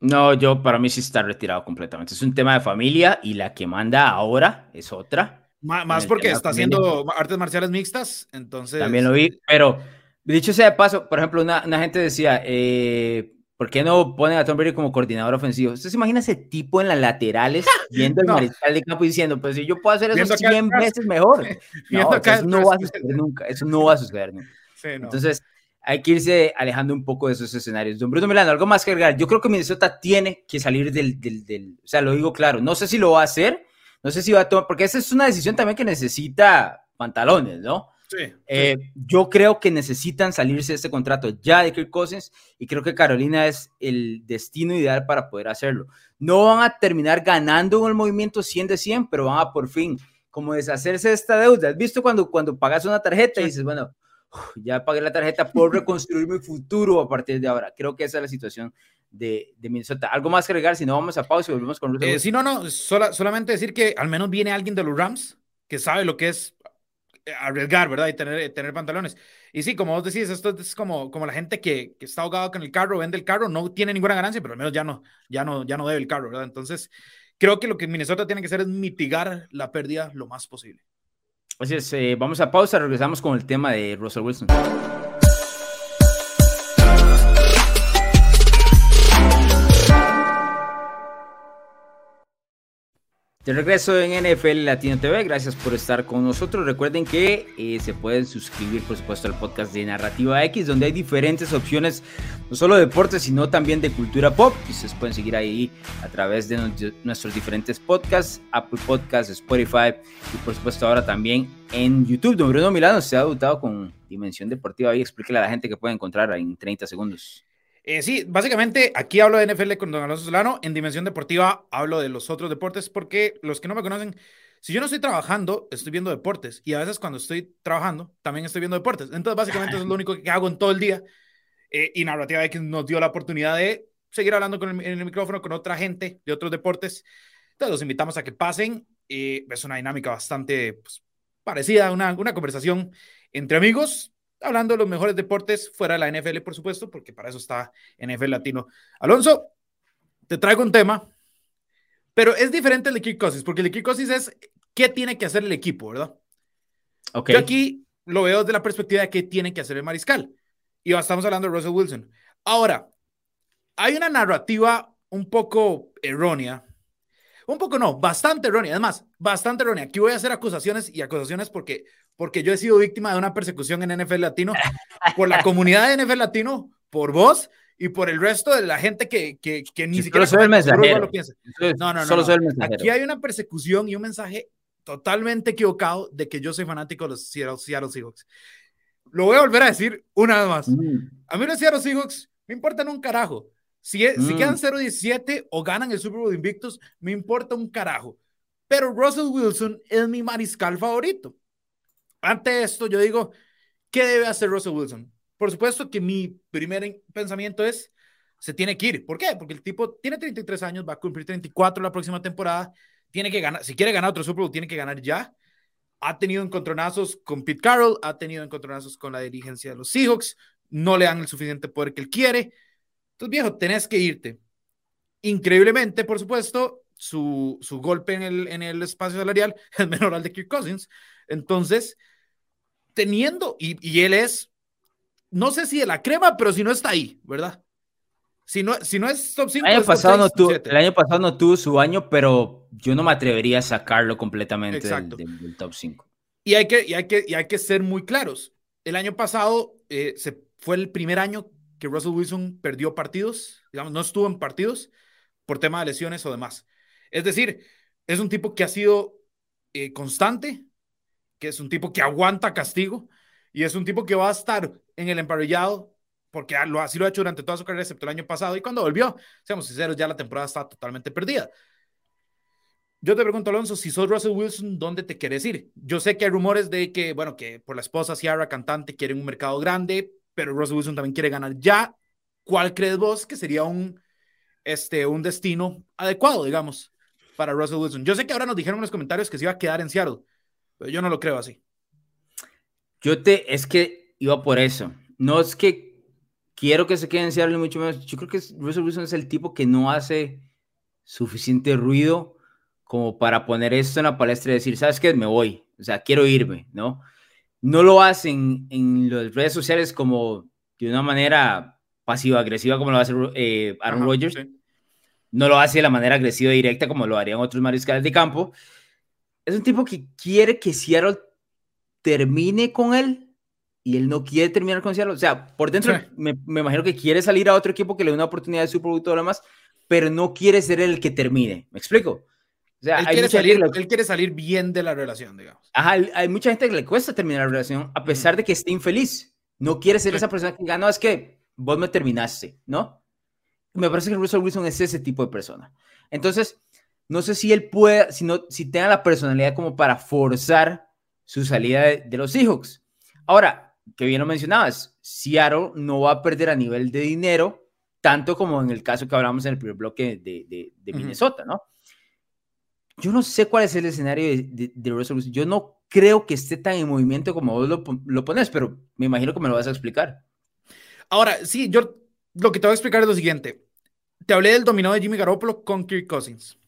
No, yo para mí sí está retirado completamente. Es un tema de familia y la que manda ahora es otra. más porque está haciendo artes marciales mixtas, entonces. También lo vi, pero dicho sea de paso, por ejemplo, una, gente decía, eh, ¿por qué no ponen a Tom Brady como coordinador ofensivo? ¿Usted se imagina ese tipo en las laterales viendo el mariscal de campo diciendo, pues si yo puedo hacer eso 100 veces mejor? No, eso no va a suceder nunca. Eso no va a suceder nunca. Entonces hay que irse alejando un poco de esos escenarios. Don Bruno Milano, algo más que agregar. Yo creo que Minnesota tiene que salir del, del, del, o sea, lo digo claro, no sé si lo va a hacer, no sé si va a tomar, porque esa es una decisión también que necesita pantalones, ¿no? Sí, eh, Yo creo que necesitan salirse de este contrato ya de Kirk Cousins y creo que Carolina es el destino ideal para poder hacerlo. No van a terminar ganando en el movimiento 100 de 100, pero van a por fin como deshacerse de esta deuda. ¿Has visto cuando, cuando pagas una tarjeta y dices, bueno, ya pagué la tarjeta, por reconstruir mi futuro a partir de ahora. Creo que esa es la situación de, de Minnesota. ¿Algo más que agregar? Si no, vamos a pausa y volvemos con eh, Sí, no, no, solamente decir que al menos viene alguien de los Rams que sabe lo que es arriesgar, ¿verdad? Y tener, tener pantalones. Y sí, como vos decís, esto es como, como la gente que, que, está ahogado con el carro, vende el carro, no tiene ninguna ganancia, pero al menos ya no, ya no, ya no debe el carro, ¿verdad? Entonces, creo que lo que Minnesota tiene que hacer es mitigar la pérdida lo más posible. Así es, eh, vamos a pausa, regresamos con el tema de Russell Wilson. De regreso en NFL Latino TV, gracias por estar con nosotros. Recuerden que eh, se pueden suscribir, por supuesto, al podcast de Narrativa X, donde hay diferentes opciones, no solo de deportes, sino también de cultura pop. Y ustedes pueden seguir ahí a través de nuestros diferentes podcasts, Apple Podcasts, Spotify y, por supuesto, ahora también en YouTube. Don Bruno Milano se ha dotado con Dimensión Deportiva y explíquele a la gente que puede encontrar en 30 segundos. Eh, sí, básicamente aquí hablo de NFL con Don Alonso Solano. En Dimensión Deportiva hablo de los otros deportes porque los que no me conocen, si yo no estoy trabajando, estoy viendo deportes. Y a veces cuando estoy trabajando, también estoy viendo deportes. Entonces, básicamente es lo único que hago en todo el día. Eh, y Narrativa X nos dio la oportunidad de seguir hablando con el, en el micrófono con otra gente de otros deportes. Entonces los invitamos a que pasen. Eh, es una dinámica bastante pues, parecida una, una conversación entre amigos, hablando de los mejores deportes fuera de la NFL, por supuesto, porque para eso está NFL Latino. Alonso, te traigo un tema, pero es diferente el de Kirk Cousins, porque el de Kirk Cousins es qué tiene que hacer el equipo, ¿verdad? Okay. Yo aquí lo veo desde la perspectiva de qué tiene que hacer el mariscal. Y estamos hablando de Russell Wilson. Ahora, hay una narrativa un poco errónea. Un poco no, bastante errónea. Además, bastante errónea. Aquí voy a hacer acusaciones y acusaciones porque, porque yo he sido víctima de una persecución en NFL Latino por la comunidad de NFL Latino, por vos y por el resto de la gente que, que, que ni siquiera solo soy el mensajero. lo piensa. No, no, no. Solo no. soy el mensajero. Aquí hay una persecución y un mensaje totalmente equivocado de que yo soy fanático de los Seattle, Seattle Seahawks. Lo voy a volver a decir una vez más. Mm. A mí los Seattle Seahawks me importan un carajo. Si, es- si Mm. quedan 0-17 o ganan el Super Bowl invictos, me importa un carajo. Pero Russell Wilson es mi mariscal favorito. Ante esto, yo digo, ¿qué debe hacer Russell Wilson? Por supuesto que mi primer en- pensamiento es, se tiene que ir. ¿Por qué? Porque el tipo tiene 33 años, va a cumplir 34 la próxima temporada, tiene que ganar, si quiere ganar otro Super Bowl, tiene que ganar ya. Ha tenido encontronazos con Pete Carroll, ha tenido encontronazos con la dirigencia de los Seahawks, no le dan el suficiente poder que él quiere. Entonces, viejo, tenés que irte. Increíblemente, por supuesto, su, su golpe en el, en el espacio salarial es menor al de Kirk Cousins. Entonces, teniendo, y, y él es, no sé si de la crema, pero si no está ahí, ¿verdad? Si no, si no es top 5, El año, pasado no tuvo, el año pasado no tuvo su año, pero yo no me atrevería a sacarlo completamente del, del- del top 5. Y hay que, y hay que, y hay que ser muy claros. El año pasado eh, se, fue el primer año que Russell Wilson perdió partidos, digamos, no estuvo en partidos por tema de lesiones o demás. Es decir, es un tipo que ha sido eh, constante, que es un tipo que aguanta castigo y es un tipo que va a estar en el emparrillado porque así lo ha hecho durante toda su carrera, excepto el año pasado. Y cuando volvió, seamos sinceros, ya la temporada está totalmente perdida. Yo te pregunto, Alonso, si sos Russell Wilson, ¿dónde te quieres ir? Yo sé que hay rumores de que, bueno, que por la esposa Ciara, cantante, quieren un mercado grande, pero Russell Wilson también quiere ganar ya. ¿Cuál crees vos que sería un, este, un destino adecuado, digamos, para Russell Wilson? Yo sé que ahora nos dijeron en los comentarios que se iba a quedar en Seattle, pero yo no lo creo así. Yo te, es que iba por eso. No es que quiero que se quede en Seattle, mucho menos. Yo creo que Russell Wilson es el tipo que no hace suficiente ruido como para poner esto en la palestra y decir, ¿sabes qué? Me voy. O sea, quiero irme, ¿no? No lo hacen en las redes sociales como de una manera pasiva-agresiva como lo hace eh, Aaron Rodgers. sí. no lo hace de la manera agresiva y directa como lo harían otros mariscales de campo. Es un tipo que quiere que Seattle termine con él y él no quiere terminar con Seattle. O sea, por dentro Sí. me, me imagino que quiere salir a otro equipo que le dé una oportunidad de Super Bowl y todo lo demás, pero no quiere ser el que termine. ¿Me explico? O sea, Él quiere, salir, le- él quiere salir bien de la relación, digamos. Ajá, hay- mucha gente que le cuesta terminar la relación a pesar de que esté infeliz. No quiere ser Sí. esa persona que diga, no, es que vos me terminaste, ¿no? Me parece que Russell Wilson es ese tipo de persona. Entonces, no sé si él puede, si, no, si tenga la personalidad como para forzar su salida de, de los Seahawks. Ahora, que bien lo mencionabas, Seattle no va a perder a nivel de dinero, tanto como en el caso que hablamos en el primer bloque de, de-. Minnesota, ¿no? Yo no sé cuál es el escenario de, de, Russell Wilson. Yo no creo que esté tan en movimiento como vos lo, lo pones, pero me imagino que me lo vas a explicar. Ahora, sí, yo lo que te voy a explicar es lo siguiente. Te hablé del dominó de Jimmy Garoppolo con Kirk Cousins.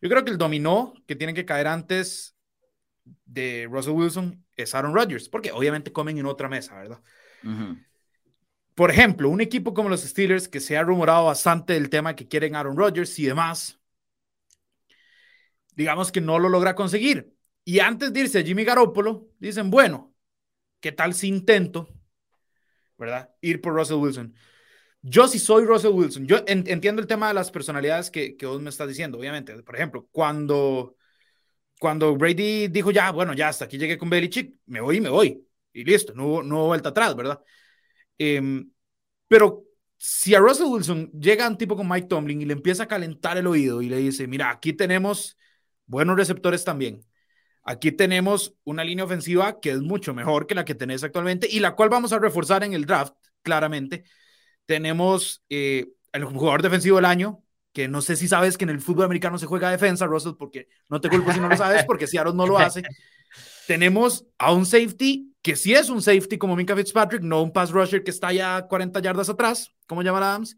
Yo creo que el dominó que tiene que caer antes de Russell Wilson es Aaron Rodgers, porque obviamente comen en otra mesa, ¿verdad? Por ejemplo, un equipo como los Steelers, que se ha rumorado bastante del tema que quieren Aaron Rodgers y demás, digamos que no lo logra conseguir. Y antes de irse a Jimmy Garoppolo, dicen, bueno, ¿qué tal si intento, ¿verdad? Ir por Russell Wilson. Yo sí soy Russell Wilson. Yo en- entiendo el tema de las personalidades que, que vos me estás diciendo, obviamente. Por ejemplo, cuando, cuando Brady dijo ya, bueno, ya hasta aquí llegué con Belichick, me voy y me voy. Y listo, no hubo, no hubo vuelta atrás, ¿verdad? Em, pero si a Russell Wilson llega un tipo como Mike Tomlin y le empieza a calentar el oído y le dice, mira, aquí tenemos buenos receptores también. Aquí tenemos una línea ofensiva que es mucho mejor que la que tenés actualmente y la cual vamos a reforzar en el draft, claramente. Tenemos, eh, el jugador defensivo del año, que no sé si sabes que en el fútbol americano se juega defensa, Russell, porque no te culpo si no lo sabes, porque Seattle no lo hace. Tenemos a un safety que sí es un safety como Minka Fitzpatrick, no un pass rusher que está ya 40 yardas atrás, como llama Adams.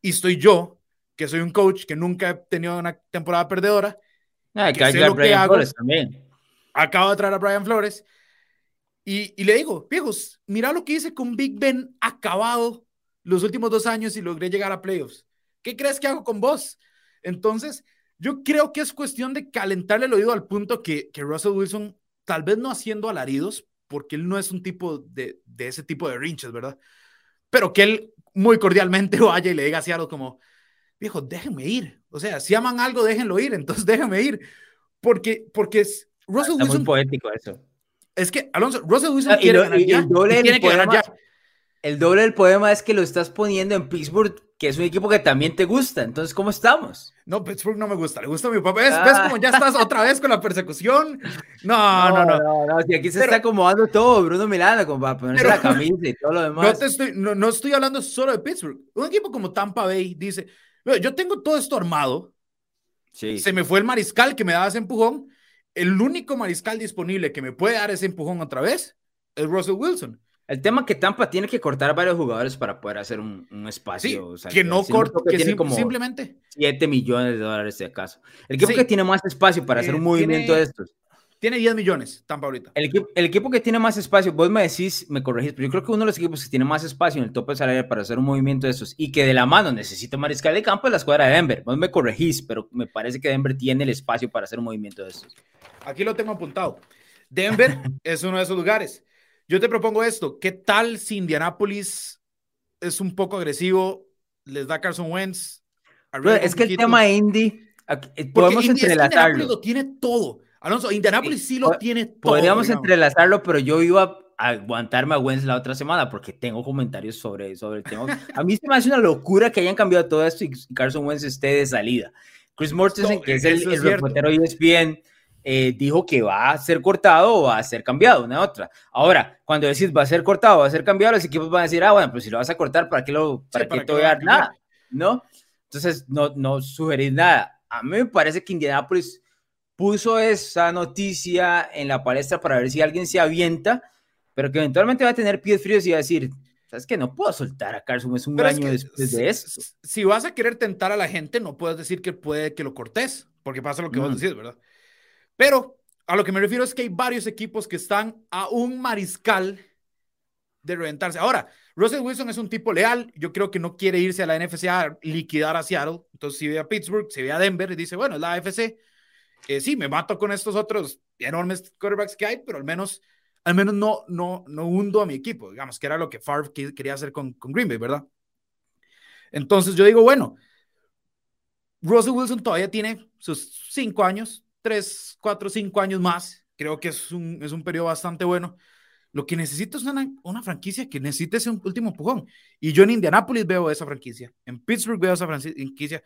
Y estoy yo, que soy un coach que nunca he tenido una temporada perdedora. Ah, que, sé lo que hago. Flores también. Acabo de traer a Brian Flores. Y, y, le digo, viejos, mira lo que hice con Big Ben acabado los últimos dos años y logré llegar a playoffs. ¿Qué crees que hago con vos? Entonces, yo creo que es cuestión de calentarle el oído al punto que, que Russell Wilson, tal vez no haciendo alaridos, porque él no es un tipo de, de ese tipo de rinches, ¿verdad? Pero que él muy cordialmente vaya y le diga a Seattle como, viejo, déjenme ir. O sea, si aman algo, déjenlo ir, entonces déjenme ir. Porque, porque es, Russell Está Wilson... muy poético eso. Es que, Alonso, Russell Wilson ah, quiere ganar ya, tiene que ganar ya. El doble del poema es que lo estás poniendo en Pittsburgh, que es un equipo que también te gusta. Entonces, ¿cómo estamos? No, Pittsburgh no me gusta, le gusta a mi papá. ¿Ves, ¿Ves cómo ya estás otra vez con la persecución? No, no, no. no, no, Si aquí se está acomodando todo, Bruno Milano, como para ponerse la camisa y todo lo demás. No, te estoy, no, no estoy hablando solo de Pittsburgh. Un equipo como Tampa Bay dice: Yo tengo todo esto armado. Sí. Se me fue el mariscal que me daba ese empujón. El único mariscal disponible que me puede dar ese empujón otra vez es Russell Wilson. El tema que Tampa tiene que cortar varios jugadores para poder hacer un, espacio. que no corte, que, tiene como simplemente 7 millones de dólares de acaso. El equipo que tiene más espacio para hacer un eh, movimiento de estos. Tiene 10 millones, Tampa ahorita. El equipo, el equipo que tiene más espacio, vos me decís, me corregís, pero yo creo que uno de los equipos que tiene más espacio en el tope salarial para hacer un movimiento de estos y que de la mano necesita mariscal de campo es la escuadra de Denver. Vos me corregís, pero me parece que Denver tiene el espacio para hacer un movimiento de estos. Aquí lo tengo apuntado. Denver es uno de esos lugares. Yo te propongo esto. ¿Qué tal si Indianapolis es un poco agresivo? Les da Carson Wentz. es que el tema Indy, eh, podemos entrelazarlo. lo tiene todo. Alonso, Indianapolis sí, lo tiene todo. Podríamos entrelazarlo, pero yo iba a aguantarme a Wentz la otra semana porque tengo comentarios sobre, sobre el tema. A mí se me hace una locura que hayan cambiado todo esto y Carson Wentz esté de salida. Chris Mortensen, que es el, el reportero ESPN, eh, dijo que va a ser cortado o va a ser cambiado, una otra. Ahora, cuando decís va a ser cortado o va a ser cambiado, los equipos van a decir, ah, bueno, pues si lo vas a cortar, ¿para qué, lo, para qué te voy a dar nada? ¿No? Entonces, no, no sugerís nada. A mí me parece que Indianapolis puso esa noticia en la palestra para ver si alguien se avienta, pero que eventualmente va a tener pies fríos y va a decir, ¿sabes que No puedo soltar a Carson, es un año después de eso. Si vas a querer tentar a la gente, no puedes decir que puede que lo cortes, porque pasa lo que vos decís, ¿verdad? Pero a lo que me refiero es que hay varios equipos que están a un mariscal de reventarse. Ahora, Russell Wilson es un tipo leal. Yo creo que no quiere irse a la NFC a liquidar a Seattle. Entonces, si ve a Pittsburgh, si ve a Denver y dice, bueno, es la AFC. Eh, sí, me mato con estos otros enormes quarterbacks que hay, pero al menos, al menos no, no, no hundo a mi equipo, digamos, que era lo que Favre quería hacer con, con Green Bay, ¿verdad? Entonces yo digo, bueno, Russell Wilson todavía tiene sus cinco años, tres, cuatro, cinco años más. Creo que es un, es un periodo bastante bueno. Lo que necesito es una, una franquicia que necesite ese último empujón. Y yo en Indianapolis veo esa franquicia, en Pittsburgh veo esa franquicia.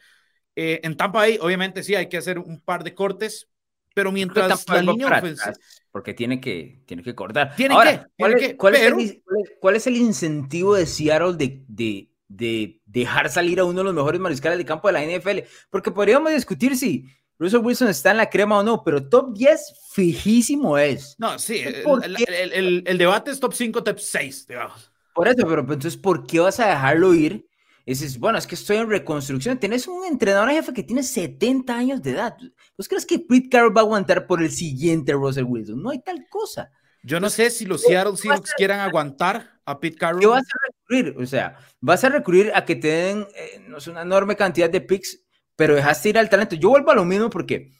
Eh, en Tampa Bay, obviamente, sí hay que hacer un par de cortes, pero mientras la línea ofensiva. Porque tiene que, tiene que cortar. ¿Tiene que, ¿cuál, es, cuál, es el, ¿cuál, es, el, incentivo de Seattle de, de, de, dejar salir a uno de los mejores mariscales de campo de la NFL? Porque podríamos discutir si Russell Wilson está en la crema o no, pero top 10 fijísimo es. No, sí, el, el, debate es top 5, top 6, digamos. Por eso, pero entonces, ¿por qué vas a dejarlo ir? dices, bueno, es que estoy en reconstrucción. Tienes un entrenador jefe que tiene 70 años de edad. ¿Vos crees que Pete Carroll va a aguantar por el siguiente Russell Wilson? No hay tal cosa. Yo no sé si los Seattle Seahawks quieran aguantar a Pete Carroll. ¿Qué vas a recurrir? O sea, vas a recurrir a que te den eh, no sé, una enorme cantidad de picks pero dejaste ir al talento. Yo vuelvo a lo mismo porque.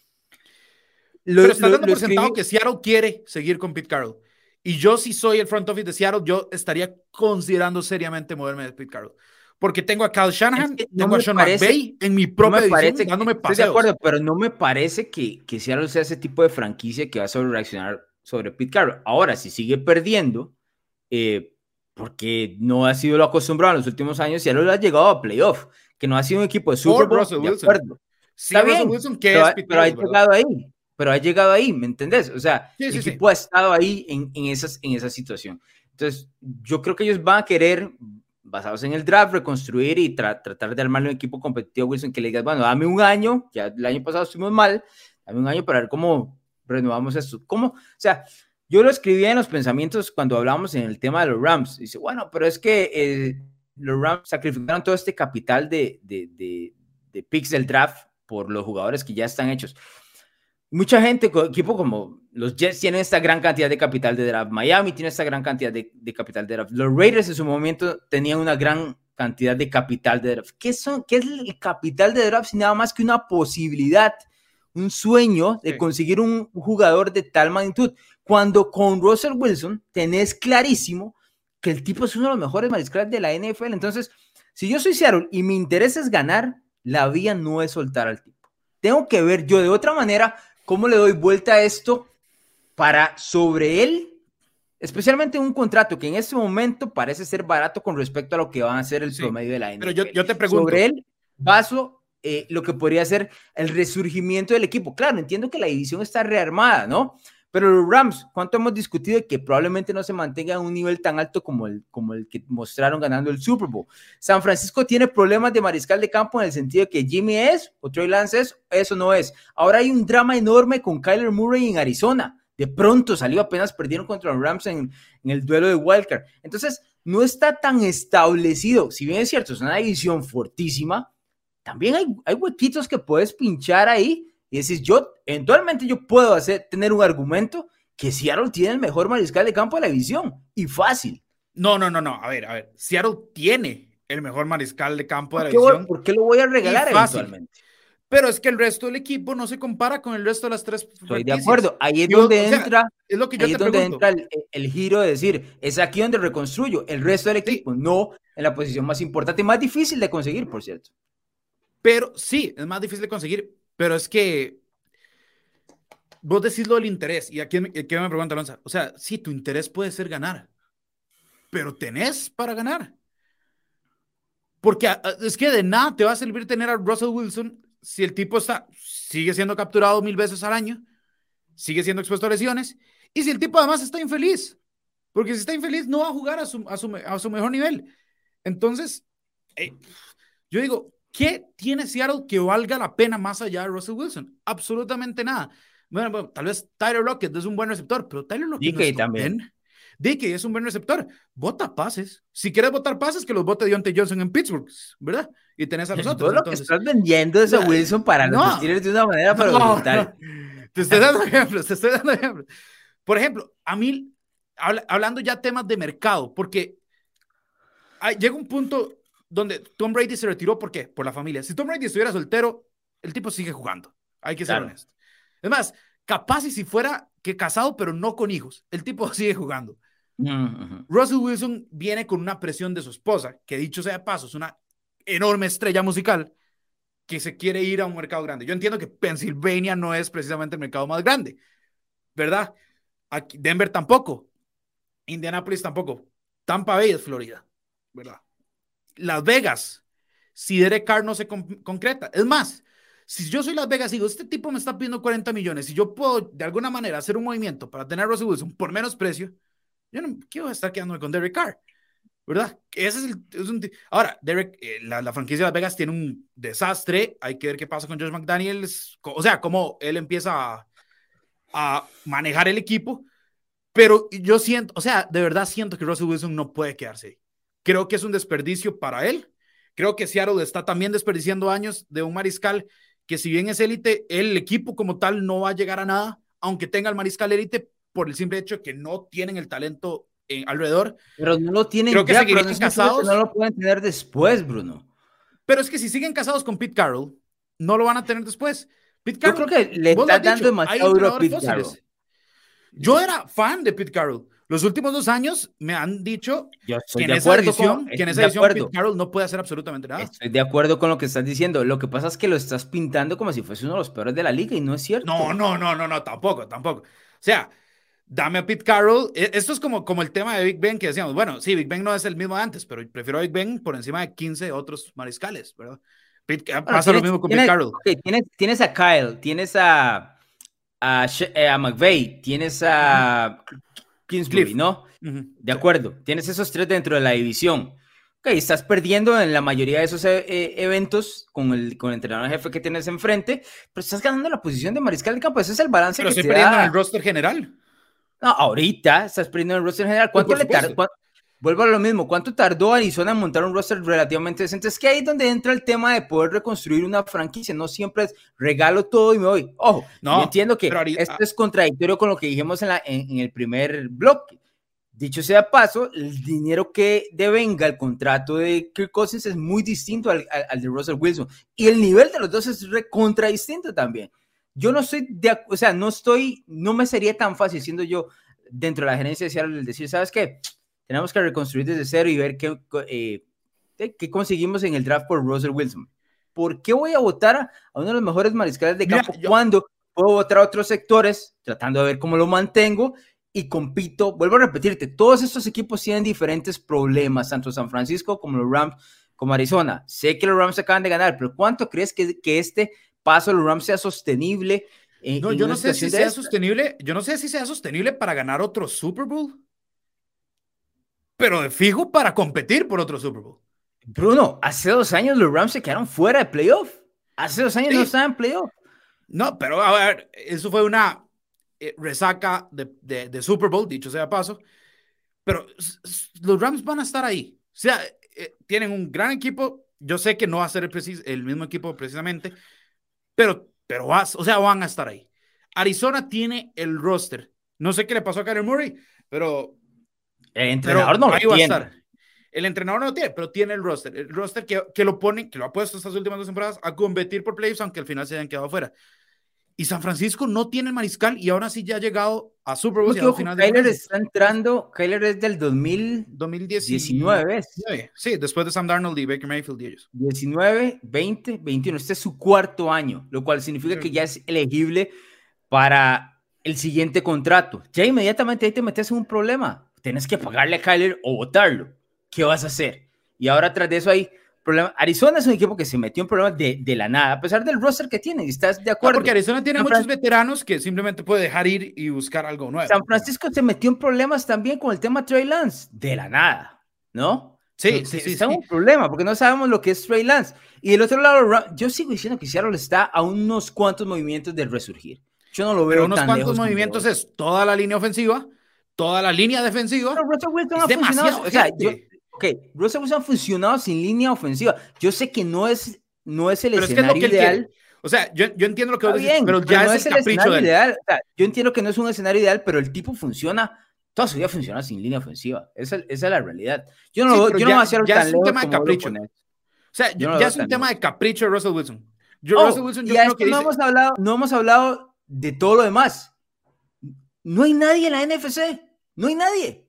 Lo, pero está dando por sentado que Seattle quiere seguir con Pete Carroll. Y yo, si soy el front office de Seattle, yo estaría considerando seriamente moverme de Pete Carroll. Porque tengo a Kyle Shanahan, tengo a Sean McVay en mi propia no división, dándome paseos. Estoy de acuerdo, pero no me parece que, que Seattle sea ese tipo de franquicia que va a sobre reaccionar sobre Pete Carroll. Ahora, si sigue perdiendo, eh, porque no ha sido lo acostumbrado en los últimos años, Seattle ha llegado a playoff que no ha sido un equipo de Super Bowl, de acuerdo. Sí, Está bien, Wilson, que pero, es pero ha llegado ahí, pero ha llegado ahí, ¿me entendés? O sea, el equipo ha estado ahí en, en, esas, en esa situación. Entonces, yo creo que ellos van a querer basados en el draft, reconstruir y tratar de armarle un equipo competitivo Wilson que le digas, bueno, dame un año, ya el año pasado estuvimos mal, dame un año para ver cómo renovamos esto. ¿Cómo? O sea, yo lo escribía en los pensamientos cuando hablábamos en el tema de los Rams. Dice, bueno, pero es que eh, los Rams sacrificaron todo este capital de, de, de, de picks del draft por los jugadores que ya están hechos. Mucha gente, equipo como los Jets tienen esta gran cantidad de capital de draft, Miami tiene esta gran cantidad de, de, capital de draft, los Raiders en su momento tenían una gran cantidad de capital de draft. ¿Qué, son, qué es el capital de draft? Sin nada más que una posibilidad, un sueño de conseguir un jugador de tal magnitud. Cuando con Russell Wilson tenés clarísimo que el tipo es uno de los mejores mariscales de la NFL. Entonces, si yo soy Seattle y mi interés es ganar, la vía no es soltar al tipo. Tengo que ver yo de otra manera cómo le doy vuelta a esto para sobre él, especialmente un contrato que en este momento parece ser barato con respecto a lo que va a ser el promedio de la NFL. Pero yo, yo te pregunto. Sobre él, vaso eh, lo que podría ser el resurgimiento del equipo. Claro, entiendo que la división está rearmada, ¿no? Pero los Rams, ¿cuánto hemos discutido de que probablemente no se mantenga a un nivel tan alto como el, como el que mostraron ganando el Super Bowl? San Francisco tiene problemas de mariscal de campo en el sentido de que Jimmy es o Trey Lance es, eso no es. Ahora hay un drama enorme con Kyler Murray en Arizona. De pronto salió, apenas perdieron contra los Rams en, el duelo de Wildcard. Entonces, no está tan establecido. Si bien es cierto, es una división fortísima, también hay, hay huequitos que puedes pinchar ahí y decís, yo, eventualmente yo puedo hacer, tener un argumento que Seattle tiene el mejor mariscal de campo de la división. Y fácil. No, no, no, no. A ver, a ver. Seattle tiene el mejor mariscal de campo de la división. ¿Por qué lo voy a regalar eventualmente? Pero es que el resto del equipo no se compara con el resto de las tres. Estoy de acuerdo. Ahí es donde entra, es lo que yo ahí es donde entra el, giro de decir, es aquí donde reconstruyo el resto del equipo, no en la posición más importante y más difícil de conseguir, por cierto. Pero sí, es más difícil de conseguir, pero es que vos decís lo del interés, y aquí, me pregunta Alonso, o sea, sí, tu interés puede ser ganar, pero tenés para ganar. Porque ah, ah, es que de nada te va a servir tener a Russell Wilson si el tipo está, sigue siendo capturado mil veces al año, sigue siendo expuesto a lesiones, y si el tipo además está infeliz, porque si está infeliz no va a jugar a su, a su, mejor nivel. Entonces, eh, yo digo, ¿Qué tiene Seattle que valga la pena más allá de Russell Wilson? Absolutamente nada. Bueno, tal vez Tyler Lockett es un buen receptor, pero Tyler Lockett no también. Dickey es un buen receptor. Vota pases. Si quieres votar pases, que los vote Deontay Johnson en Pittsburgh, ¿verdad? Y tenés a nosotros. Todo lo que estás vendiendo es a Wilson para no, los de una manera para no, Te estoy dando ejemplos, te estoy dando ejemplos. Por ejemplo, a mí, hablando ya temas de mercado, porque llega un punto donde Tom Brady se retiró, ¿por qué? Por la familia. Si Tom Brady estuviera soltero, el tipo sigue jugando. Hay que ser honesto. Es más, capaz y si fuera que casado, pero no con hijos, el tipo sigue jugando. Russell Wilson viene con una presión de su esposa, que dicho sea de paso, es una enorme estrella musical que se quiere ir a un mercado grande. Yo entiendo que Pennsylvania no es precisamente el mercado más grande, ¿verdad? Aquí, Denver tampoco, Indianapolis tampoco, Tampa Bay es Florida, ¿verdad? Las Vegas, si Derek Carr no se concreta. Es más, si yo soy Las Vegas y digo, este tipo me está pidiendo 40 millones y yo puedo de alguna manera hacer un movimiento para tener a Russell Wilson por menos precio, yo no quiero estar quedándome con Derek Carr. ¿Verdad? Ese es, el, Ahora, Derek, eh, la, franquicia de Las Vegas tiene un desastre. Hay que ver qué pasa con Josh McDaniels. O sea, cómo él empieza a, a manejar el equipo. Pero yo siento, o sea, de verdad siento que Russell Wilson no puede quedarse ahí. Creo que es un desperdicio para él. Creo que Seattle está también desperdiciando años de un mariscal que si bien es élite, el equipo como tal no va a llegar a nada, aunque tenga el mariscal élite por el simple hecho de que no tienen el talento en, alrededor. Pero no lo tienen Creo que seguirían casados. No lo pueden tener después, Bruno. Pero es que si siguen casados con Pete Carroll, no lo van a tener después. Pete Carroll, Yo creo que le está dando demasiado duro a Pete Carroll. Yo era fan de Pete Carroll. Los últimos dos años me han dicho que en esa edición, que en esa edición Pete Carroll no puede hacer absolutamente nada. Estoy de acuerdo con lo que estás diciendo. Lo que pasa es que lo estás pintando como si fuese uno de los peores de la liga y no es cierto. No, no, no, no, no, tampoco, tampoco. O sea, dame a Pete Carroll. E, esto es como, como el tema de Big Ben que decíamos. Bueno, sí, Big Ben no es el mismo de antes, pero prefiero a Big Ben por encima de 15 otros mariscales, ¿verdad? pasa lo mismo con Pete Carroll. tienes, tienes a Kyle, tienes a, a, eh, a McVeigh, tienes a Kingsbury, ¿no? De acuerdo, tienes esos tres dentro de la división, Ok, estás perdiendo en la mayoría de esos eh, eh, eventos con el, con el entrenador jefe que tienes enfrente, pero estás ganando la posición de mariscal de campo. Ese es el balance pero que estoy perdiendo en el roster general. No, ahorita estás perdiendo en el roster general. ¿Cuánto le tardó? Vuelvo a lo mismo. ¿Cuánto tardó Arizona en montar un roster relativamente decente? Es que ahí es donde entra el tema de poder reconstruir una franquicia. No siempre es regalo todo y me voy. Ojo, no, entiendo que esto es contradictorio con lo que dijimos en, la, en el primer bloque Dicho sea paso, el dinero que devenga el contrato de Kirk Cousins es muy distinto al, de Russell Wilson. Y el nivel de los dos es contra distinto también. Yo no estoy de, o sea, no estoy, no me sería tan fácil siendo yo dentro de la gerencia de Seattle decir, ¿sabes qué? Tenemos que reconstruir desde cero y ver qué, eh, qué conseguimos en el draft por Russell Wilson. ¿Por qué voy a votar a, uno de los mejores mariscales de campo cuando puedo votar a otros sectores tratando de ver cómo lo mantengo y compito. Vuelvo a repetirte, todos estos equipos tienen diferentes problemas, tanto San Francisco como los Rams, como Arizona. Sé que los Rams acaban de ganar, pero ¿cuánto crees que, que este paso de los Rams sea sostenible? no, yo no sé si sea sostenible, yo no sé si sea sostenible para ganar otro Super Bowl, pero de fijo para competir por otro Super Bowl. Bruno, hace dos años los Rams se quedaron fuera de playoff. Hace dos años no estaban en playoff. No, pero a ver, eso fue una, eh, resaca de, de, Super Bowl, dicho sea paso, pero los Rams van a estar ahí. O sea, eh, tienen un gran equipo. Yo sé que no va a ser el, el mismo equipo precisamente, pero, pero vas, o sea, van a estar ahí. Arizona tiene el roster. No sé qué le pasó a Kyler Murray, pero el entrenador no lo tiene. El entrenador no lo tiene, pero tiene el roster. El roster que, que lo pone, que lo ha puesto estas últimas dos temporadas a competir por playoffs, aunque al final se hayan quedado fuera. Y San Francisco no tiene el mariscal y ahora sí ya ha llegado a Super Bowl. Y final Kyler está entrando, Kyler es del 2000, 2019. Sí, después de Sam Darnold y Baker Mayfield y ellos. 19, 20, 21. Este es su cuarto año, lo cual significa que ya es elegible para el siguiente contrato. Ya inmediatamente ahí te metes en un problema. Tienes que pagarle a Kyler o votarlo. ¿Qué vas a hacer? Y ahora tras de eso hay problema. Arizona es un equipo que se metió en problemas de, de la nada, a pesar del roster que tiene. ¿Estás de acuerdo? porque Arizona tiene muchos veteranos que simplemente puede dejar ir y buscar algo nuevo. San Francisco se metió en problemas también con el tema Trey Lance, de la nada, ¿no? Sí, sí, sí. Está un problema porque no sabemos lo que es Trey Lance. Y del otro lado, yo sigo diciendo que Seattle está a unos cuantos movimientos del resurgir. Yo no lo veo Pero unos cuantos movimientos es toda la línea ofensiva, toda la línea defensiva. Pero es demasiado. O sea, yo, Ok, Russell Wilson ha funcionado sin línea ofensiva. Yo sé que no es, no es el escenario ideal. O sea, yo, yo, entiendo lo que vos decís, pero ya es, el, capricho ideal. yo entiendo que no es un escenario ideal, pero el tipo funciona, toda su vida funciona sin línea ofensiva. Esa, esa es la realidad. Yo no, yo ya, no voy a hacer ya es un tema de capricho. O sea, ya es un tema de capricho de Russell Wilson. Yo, oh, Russell Wilson, yo creo que no, hemos hablado, no hemos hablado de todo lo demás. No hay nadie en la NFC. No hay nadie.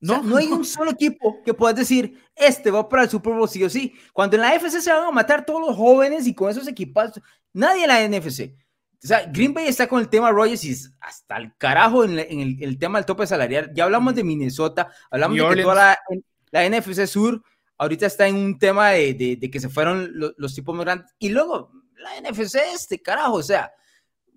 No, no hay un solo equipo que puedas decir, este va para el Super Bowl sí o sí. Cuando en la NFC se van a matar todos los jóvenes y con esos equipos, nadie en la NFC. O sea, Green Bay está con el tema Rogers y hasta el carajo en, el, tema del tope salarial. Ya hablamos de Minnesota, hablamos de toda la, NFC Sur ahorita está en un tema de, de, que se fueron los, los, tipos más grandes. Y luego, la NFC este, carajo, o sea,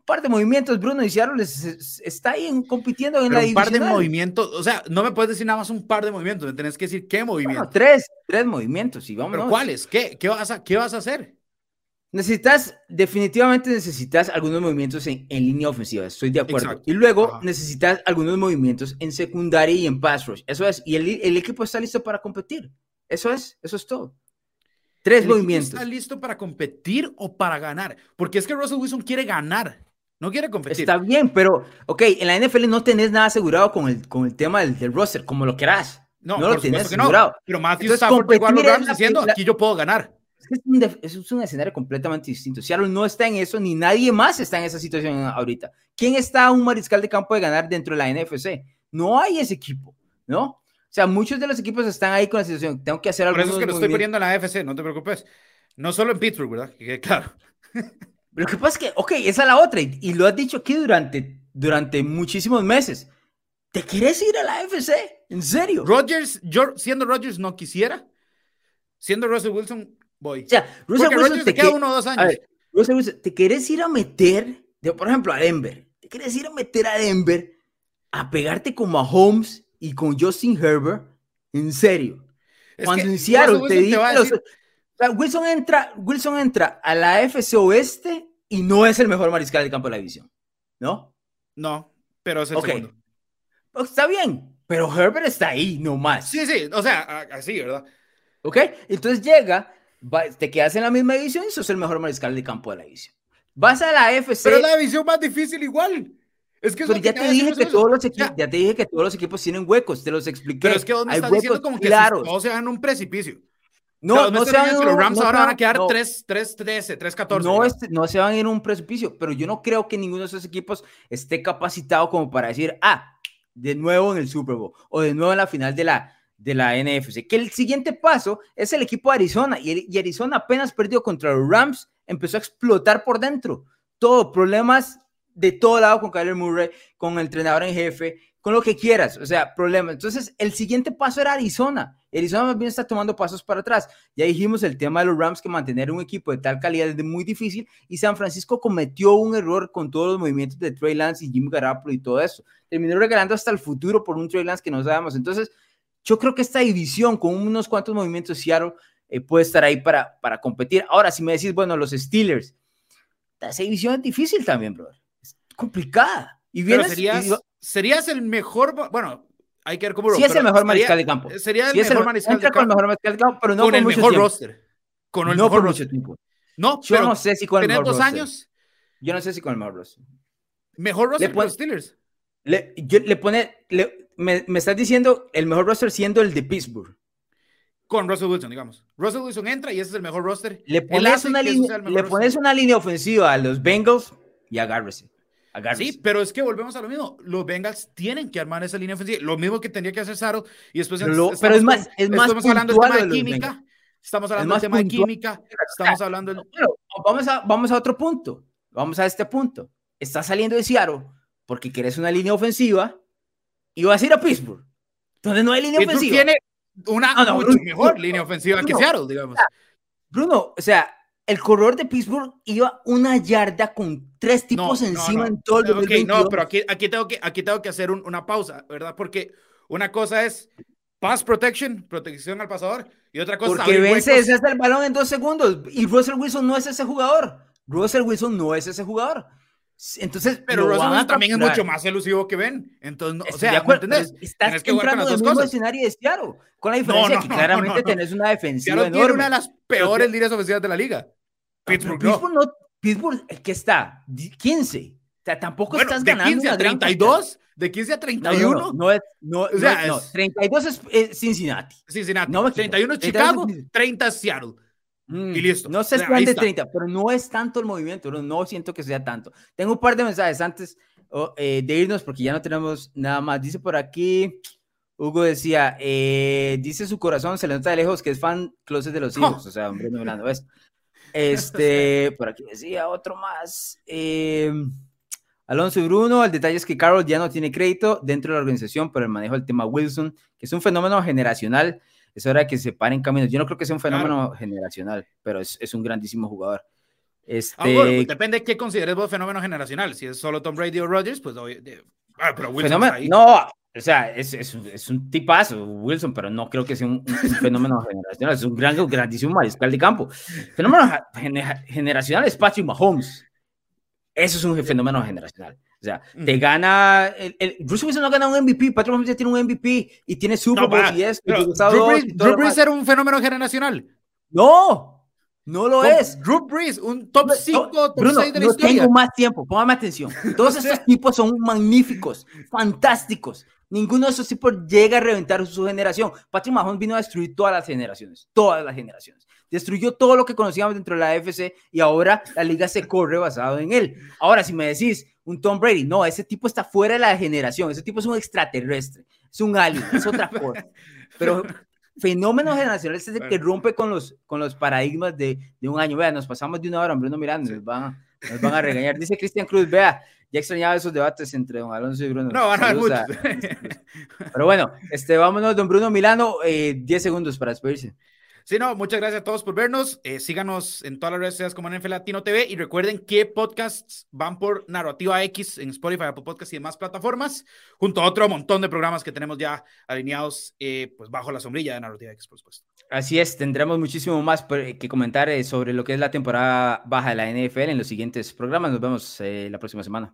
par de movimientos, Bruno y Seattle está ahí compitiendo en la un par de movimientos, o sea, no me puedes decir nada más un par de movimientos, me tenés que decir qué movimientos. tres, tres movimientos y vamos. ¿Pero cuáles? ¿Qué, qué, vas a, ¿Qué vas a hacer? Necesitas, definitivamente necesitas algunos movimientos en, línea ofensiva, estoy de acuerdo. Y luego necesitas algunos movimientos en secundaria y en pass rush. Eso es, y el, el equipo está listo para competir. Eso es, eso es todo. Tres movimientos. ¿Está listo para competir o para ganar? Porque es que Russell Wilson quiere ganar. No quiere competir. Está bien, pero, ok, en la NFL no tenés nada asegurado con el, con el tema del, del roster, como lo querás. No, no lo tenés asegurado. Pero Matthew Stafford igual los Rams diciendo, aquí yo puedo ganar. Es, un, es un escenario completamente distinto. Seattle no está en eso, ni nadie más está en esa situación ahorita. ¿Quién está a un mariscal de campo de ganar dentro de la NFC? No hay ese equipo, ¿no? O sea, muchos de los equipos están ahí con la situación. Tengo que hacer algo. Por eso es que lo estoy poniendo en la NFC, no te preocupes. No solo en Pittsburgh, ¿verdad? Que, claro. Lo que pasa es que, ok, esa es la otra, y, lo has dicho aquí durante, durante muchísimos meses. ¿Te quieres ir a la AFC? ¿En serio? Rogers, yo siendo Rogers no quisiera. Siendo Russell Wilson, voy. O sea, Russell Wilson te queda uno o dos años. Russell Wilson, ¿te quieres ir a meter, por ejemplo, a Denver? ¿Te quieres ir a meter a Denver a pegarte como a Holmes y con Justin Herbert? ¿En serio? Cuando en Seattle te dije, Wilson entra, Wilson entra a la FC Oeste y no es el mejor mariscal del campo de la división, ¿no? No, pero es el segundo. Pues, está bien, pero Herbert está ahí nomás. Sí, sí, o sea, así, ¿verdad? Ok, entonces llega, te quedas en la misma división y sos el mejor mariscal del campo de la división. Vas a la FC. Pero es la división más difícil igual. Es que ya te, dije que todos los equipos, ya. te dije que todos los equipos tienen huecos, te los expliqué. Pero es que me estás diciendo como que claro. todos se van a un precipicio. No, no se van que los Rams ahora van a quedar 3, 3, 13, 3, 14. No, este, no se van a ir en un precipicio, pero yo no creo que ninguno de esos equipos esté capacitado como para decir, ah, de nuevo en el Super Bowl o de nuevo en la final de la, de la NFC. Que el siguiente paso es el equipo de Arizona y, y Arizona apenas perdió contra los Rams, empezó a explotar por dentro. Todo, problemas de todo lado con Kyler Murray, con el entrenador en jefe, con lo que quieras, o sea, problemas. Entonces, el siguiente paso era Arizona. Arizona más bien está tomando pasos para atrás. Ya dijimos el tema de los Rams, que mantener un equipo de tal calidad es muy difícil, y San Francisco cometió un error con todos los movimientos de Trey Lance y Jim Garoppolo y todo eso. Terminó regalando hasta el futuro por un Trey Lance que no sabemos. Entonces, yo creo que esta división, con unos cuantos movimientos, Seattle eh, puede estar ahí para, para competir. Ahora, si me decís, bueno, los Steelers, esa división es difícil también, brother. Es complicada. Y vienes, serías, serías el mejor, bueno, hay que ver cómo. Sí es el mejor mariscal de campo. Sería el mejor mariscal de campo. Con el mejor mariscal de campo, pero no con, el mejor roster. Con el no mejor por mucho tiempo. No, yo no sé si con el mejor dos roster. años. Yo no sé si con el mejor roster. Mejor roster le pone, los Steelers. Le, yo, le pone, le, me, me estás diciendo el mejor roster siendo el de Pittsburgh. Con Russell Wilson, digamos. Russell Wilson entra y ese es el mejor roster. Le pones, una, línea, le pones una línea ofensiva a los Bengals y agárrese. Sí, pero es que volvemos a lo mismo. Los Bengals tienen que armar esa línea ofensiva. Lo mismo que tendría que hacer Saro. Y después. Pero, pero es más, es más estamos hablando del tema de química. Estamos hablando del tema de química. Estamos hablando. Del... vamos, a, vamos a otro punto. Vamos a este punto. Estás saliendo de Seattle porque quieres una línea ofensiva y vas a ir a Pittsburgh, donde no hay línea ofensiva. tiene una ah, mucho mejor línea ofensiva que Seattle, digamos. Bruno, o sea, el corredor de Pittsburgh iba una yarda con tres tipos encima en todo el okay, No, pero aquí, aquí, tengo que, aquí tengo que hacer una pausa, ¿verdad? Porque una cosa es pass protection, protección al pasador, y otra cosa Porque vence ese el balón en dos segundos, y Russell Wilson no es ese jugador. Russell Wilson no es ese jugador. Entonces, pero Russell también es mucho más elusivo que Ben. Entonces, o sea, ¿entendés? Estás que entrando en el mismo escenario de Seattle, con la diferencia que claramente tenés una defensiva Seattle tiene una de las peores líneas ofensivas de la liga. Pittsburgh, Pittsburgh, no. Pittsburgh, ¿qué está? 15. O sea, tampoco estás ganando. De 15 a 32, de 15 a 31. No, no, no, es, no, o sea, no, 32 es, es, Cincinnati. Cincinnati. No, 31 es Chicago, 30 es Seattle. Mm, y listo. No sé si de 30, pero no es tanto el movimiento, no, no siento que sea tanto. Tengo un par de mensajes antes oh, eh, de irnos porque ya no tenemos nada más. Dice por aquí, Hugo decía, eh, dice su corazón, se le nota de lejos que es fan closet de los hijos. Oh. O sea, hombre, no hablando, ¿ves? Este, por aquí decía otro más. Em, Alonso y Bruno, el detalle es que Carol ya no tiene crédito dentro de la organización por el manejo del tema Wilson, que es un fenómeno generacional. Es hora de que se paren caminos. Yo no creo que sea un fenómeno generacional, pero es, es, un grandísimo jugador. Este... Ah, bueno, depende de qué consideres vos fenómeno generacional. Si es solo Tom Brady o Rodgers, pues. Ah, pero Wilson fenómeno, No, o sea, es, es, es, un tipazo, Wilson, pero no creo que sea un, un fenómeno generacional. Es un gran, grandísimo mariscal de campo. Fenómeno generacional es Patrick Mahomes. Eso es un fenómeno generacional. O sea, te gana. El, el, Bruce Wilson no gana un MVP. Patrick Mahomes ya tiene un MVP y tiene Super Bowl no, y. Drew Brees, Drew Brees era un fenómeno generacional. No, no lo es. Drew Brees, un top 5, top Bruno, 6 de la no historia. tengo más tiempo, póngame atención. Todos estos tipos son magníficos, fantásticos. Ninguno de esos tipos llega a reventar su generación. Patrick Mahomes vino a destruir todas las generaciones, todas las generaciones. Destruyó todo lo que conocíamos dentro de la AFC y ahora la liga se corre basado en él. Ahora, si me decís un Tom Brady, no, ese tipo está fuera de la generación, ese tipo es un extraterrestre, es un alien, es otra cosa. Pero fenómeno generacional es el que rompe con los, con los paradigmas de, de un año. Vea, nos pasamos de una hora, hombre, no mirando, nos van, nos van a regañar. Dice Cristian Cruz, vea, ya extrañaba esos debates entre don Alonso y Bruno. No, van a mucho. Pero bueno, este, vámonos, don Bruno Milano, 10 eh, segundos para despedirse. Sí, no, muchas gracias a todos por vernos. Eh, síganos en todas las redes sociales como NFL Latino TV y recuerden que podcasts van por Narrativa X en Spotify, Apple Podcasts y demás plataformas, junto a otro montón de programas que tenemos ya alineados eh, pues bajo la sombrilla de Narrativa X, por supuesto. Así es, tendremos muchísimo más que comentar eh, sobre lo que es la temporada baja de la NFL en los siguientes programas. Nos vemos la próxima semana.